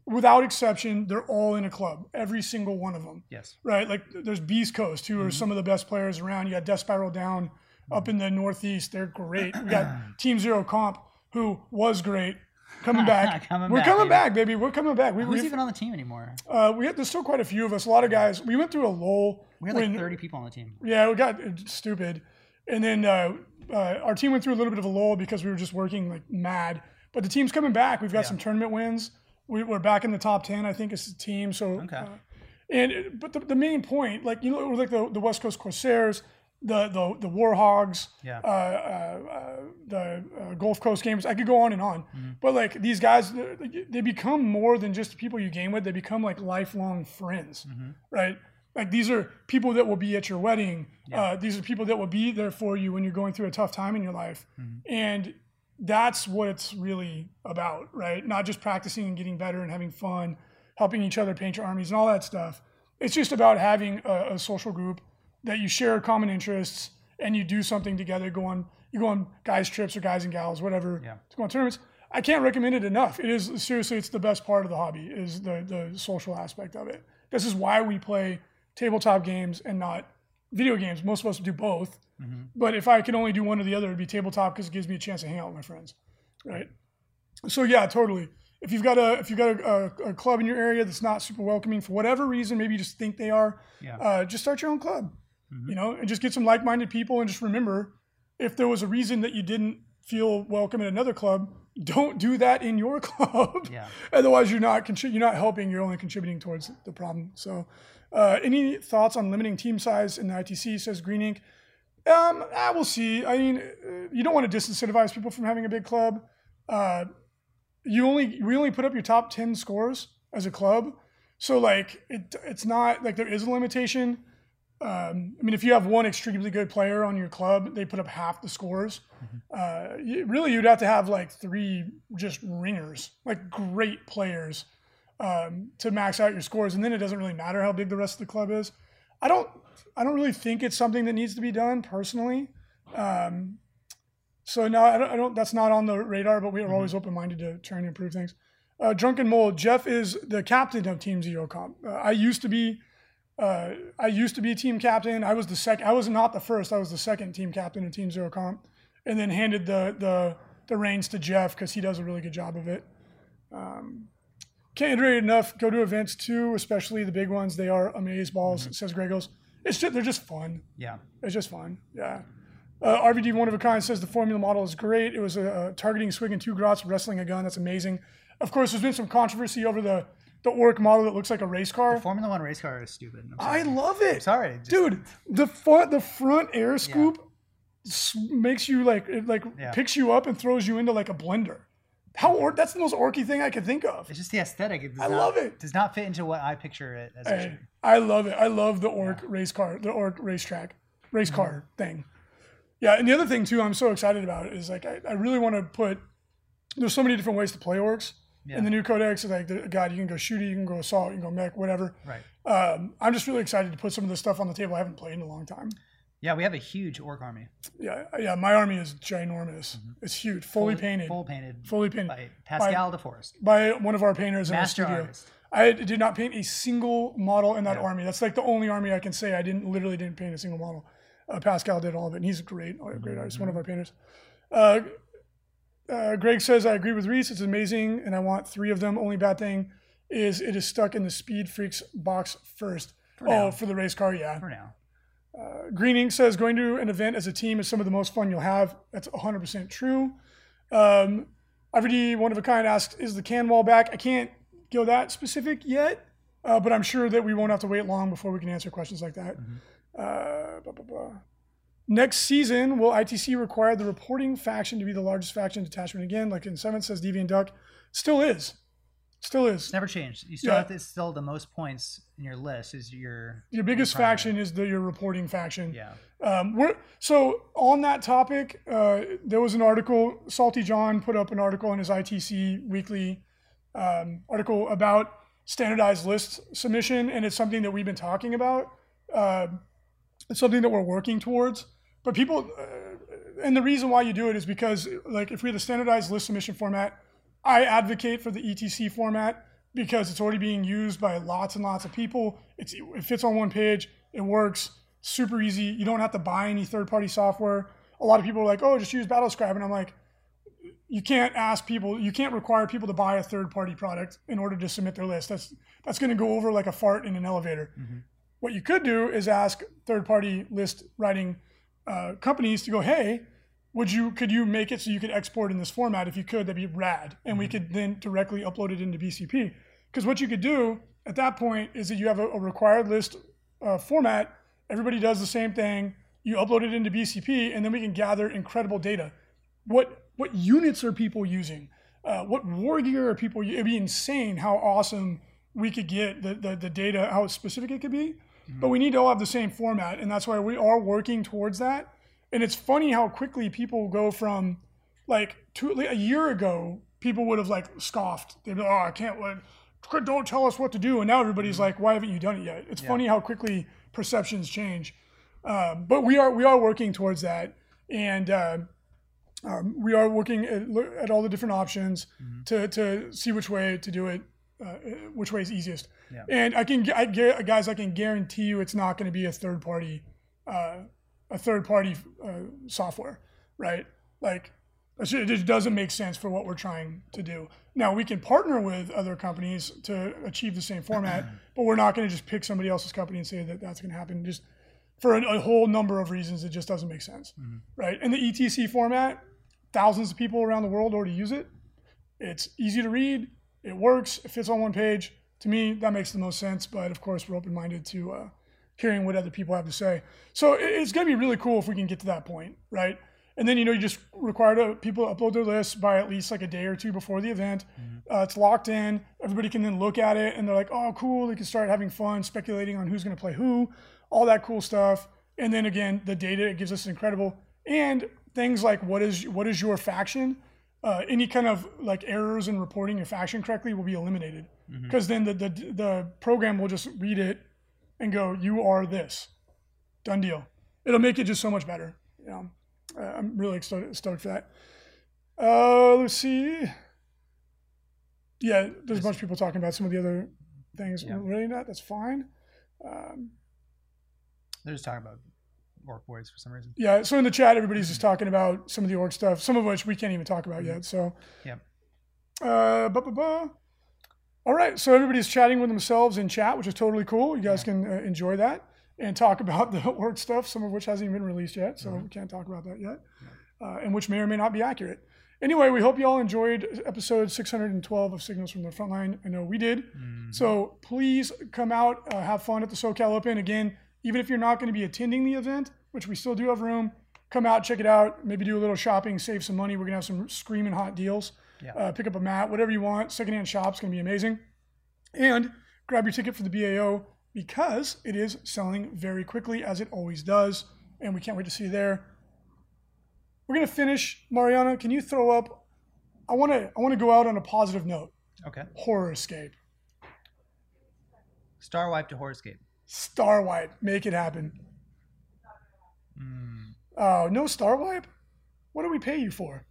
without exception, they're all in a club. Every single one of them Yes. right? Like there's Beast Coast, who are some of the best players around. You got Death Spiral Down up in the Northeast. They're great. We got Team Zero Comp, who was great, coming back. Coming We're back, coming baby. back, baby. We're coming back. We, Who's even on the team anymore? uh, we had, there's still quite a few of us. A lot of guys. We went through a lull. We had like when- 30 people on the team. yeah, we got uh, stupid, and then uh, uh, our team went through a little bit of a lull because we were just working like mad. But the team's coming back. We've got some tournament wins. We, we're back in the top ten, I think, as a team. So, Okay. uh, and but the, the main point, like you know, like the, the West Coast Corsairs, the the the Warhogs, Yeah. uh, uh, uh, the uh, Gulf Coast games. I could go on and on, Mm-hmm. but like these guys, they- become more than just people you game with. They become like lifelong friends, Mm-hmm. right? Like these are people that will be at your wedding. Uh, these are people that will be there for you when you're going through a tough time in your life, Mm-hmm. and that's what it's really about, right? Not just practicing and getting better and having fun, helping each other paint your armies and all that stuff. It's just about having a, a social group that you share common interests and you do something together. Go on, you go on guys trips or guys and gals, whatever. Yeah. To go on tournaments. I can't recommend it enough. It is seriously, it's the best part of the hobby is the the social aspect of it. This is why we play tabletop games and not video games. Most of us do both. But if I could only do one or the other, it'd be tabletop because it gives me a chance to hang out with my friends, right? So yeah, totally. If you've got a if you've got a, a, a club in your area that's not super welcoming for whatever reason, maybe you just think they are, Yeah. uh, just start your own club, you know, and just get some like-minded people, and just remember, if there was a reason that you didn't feel welcome in another club, don't do that in your club. Yeah. Otherwise, you're not contri- you're not helping. You're only contributing towards the problem. So, uh, any thoughts on limiting team size in the ITC? Says Green Ink. Um, I will see. I mean, uh, you don't want to disincentivize people from having a big club. Uh, you only we only put up your top ten scores as a club, so like it it's not like there is a limitation. Um, I mean, if you have one extremely good player on your club, they put up half the scores. Uh, you, really, you'd have to have like three just ringers, like great players, um, to max out your scores, and then it doesn't really matter how big the rest of the club is. I don't, I don't really think it's something that needs to be done personally. Um, so no, I don't, I don't. That's not on the radar, but we are always open minded to try and improve things. Uh, Drunken Mole, Jeff is the captain of Team Zero Comp. Uh, I used to be, uh, I used to be team captain. I was the second. I was not the first. I was the second team captain of Team Zero Comp, and then handed the the the reins to Jeff because he does a really good job of it. Um, can't iterate enough. Go to events too, especially the big ones. They are amaze balls. Says Gregos. It's just they're just fun. Yeah. It's just fun. Yeah. Uh, RVD one of a kind says the formula model is great. It was a, a targeting squig and two grots, wrestling a gun. That's amazing. Of course, there's been some controversy over the the orc model that looks like a race car. The Formula One race car is stupid. I'm I love it, sorry. just- dude. The front the front air scoop s- makes you like it like Yeah. picks you up and throws you into like a blender. How or that's the most orky thing I could think of. It's just the aesthetic. It I not, love it. Does not fit into what I picture it as. Hey. I love it. I love the orc race car, the orc racetrack, race Mm-hmm. car thing. Yeah, and the other thing too, I'm so excited about it is like I, I really want to put. There's so many different ways to play orcs. Yeah. In the new codex, like the, God, you can go shooty, you can go assault, you can go mech, whatever. Right. Um, I'm just really excited to put some of this stuff on the table. I haven't played in a long time. Yeah, we have a huge orc army. Yeah, yeah. My army is ginormous. It's huge, fully, painted, Full painted. fully painted by Pascal DeForest. by one of our painters in our studio. artist. I did not paint a single model in that army. That's like the only army I can say I didn't literally didn't paint a single model. Uh, Pascal did all of it, and he's a great, a great artist, one of our painters. Uh, uh, Greg says I agree with Reece. It's amazing, and I want three of them. Only bad thing is it is stuck in the Speed Freaks box first. now. oh, for the race car, yeah. For now. Uh, Greening says going to an event as a team is some of the most fun you'll have. That's 100% true. Um, IVD One of a Kind asks, is the Kan Wall back? I can't go that specific yet, uh, but I'm sure that we won't have to wait long before we can answer questions like that. Uh, blah, blah, blah. Next season, will ITC require the reporting faction to be the largest faction detachment again? Like in 7 says Deviant Duck. Still is. Still is. It's never changed. You still Yeah. have to still the most points in your list is your Your biggest primary. faction is the your reporting faction. Yeah. Um, we're, so on that topic, uh, there was an article. Salty John put up an article in his ITC weekly um, article about standardized list submission, and it's something that we've been talking about. Uh, it's something that we're working towards. But people, uh, and the reason why you do it is because, like, if we had a standardized list submission format, I advocate for the ETC format because it's already being used by lots and lots of people. It's, it fits on one page. It works super easy. You don't have to buy any third-party software. A lot of people are like, "Oh, just use BattleScribe," and I'm like, you can't ask people, you can't require people to buy a third-party product in order to submit their list. That's that's going to go over like a fart in an elevator. What you could do is ask third-party list writing uh, companies to go, "Hey, would you could you make it so you could export in this format? If you could, that'd be rad, and we could then directly upload it into BCP. Because what you could do at that point is that you have a, a required list uh, format. Everybody does the same thing. You upload it into BCP, and then we can gather incredible data. What what units are people using? Uh, what war gear are people? It'd be insane how awesome we could get the, the, the data, how specific it could be. But we need to all have the same format, and that's why we are working towards that. And it's funny how quickly people go from like two, a year ago, people would have like scoffed. They'd be like, "Oh, I can't let, don't tell us what to do." And now everybody's like, "Why haven't you done it yet?" It's funny how quickly perceptions change. Um, but we are we are working towards that, and uh, um, we are working at, at all the different options to to see which way to do it, uh, uh, which way is easiest. Yeah. And I can, I, guys, I can guarantee you, it's not going to be a third party, uh, a third party uh, software, right? Like, it just doesn't make sense for what we're trying to do. Now we can partner with other companies to achieve the same format, but we're not going to just pick somebody else's company and say that that's going to happen. Just for a, a whole number of reasons, it just doesn't make sense, right? And the ETC format, thousands of people around the world already use it. It's easy to read. It works. It fits on one page. To me, that makes the most sense. But of course, we're open-minded to uh, hearing what other people have to say. So it's going to be really cool if we can get to that point, right? And then you know you just require to, people to upload their lists by at least like a day or two before the event. Uh, it's locked in. Everybody can then look at it and they're like, "Oh, cool!" They can start having fun, speculating on who's going to play who, all that cool stuff. And then again, the data it gives us incredible and things like what is what is your faction uh, any kind of like errors in reporting your faction correctly will be eliminated because then the, the the program will just read it and go you are this. Done deal. It'll make it just so much better. You know i'm really stoked, stoked for that. Uh let's see. Yeah there's a bunch of people talking about some of the other things. Yeah. really not? That's fine. Um, They're just talking about orc boards for some reason. yeah so in the chat everybody's just talking about some of the orc stuff some of which we can't even talk about yet so. Yeah. Uh, ba, ba, ba. All right, so everybody's chatting with themselves in chat, which is totally cool. You guys can uh, enjoy that and talk about the work stuff, some of which hasn't even been released yet, so we can't talk about that yet, uh, and which may or may not be accurate. Anyway, we hope you all enjoyed episode 612 of Signals from the Frontline. I know we did. So please come out, uh, have fun at the SoCal Open. Again, even if you're not going to be attending the event, which we still do have room, come out, check it out, maybe do a little shopping, save some money. We're going to have some screaming hot deals. Yeah. Uh, pick up a mat, whatever you want. Secondhand shop's going to be amazing. And grab your ticket for the BAO because it is selling very quickly, as it always does. And we can't wait to see you there. We're going to finish. Mariana, can you throw up? I want to. I want to go out on a positive note. Okay. Horror Escape, Star Wipe to Horrorscape. Star Wipe, make it happen. Mm. Oh, no Star Wipe? What do we pay you for?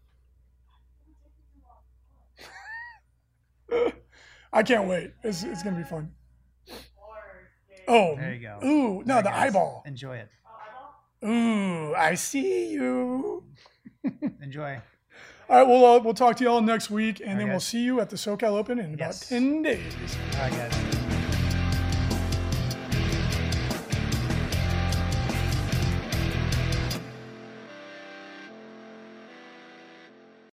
I can't wait. It's, it's going to be fun. Oh, There you go. Ooh, no, There, the guys. eyeball. Enjoy it. Ooh, I see you. Enjoy. All right, we'll, uh, we'll talk to you all next week, and right, then we'll see you at the SoCal Open in about 10 days. All right, guys.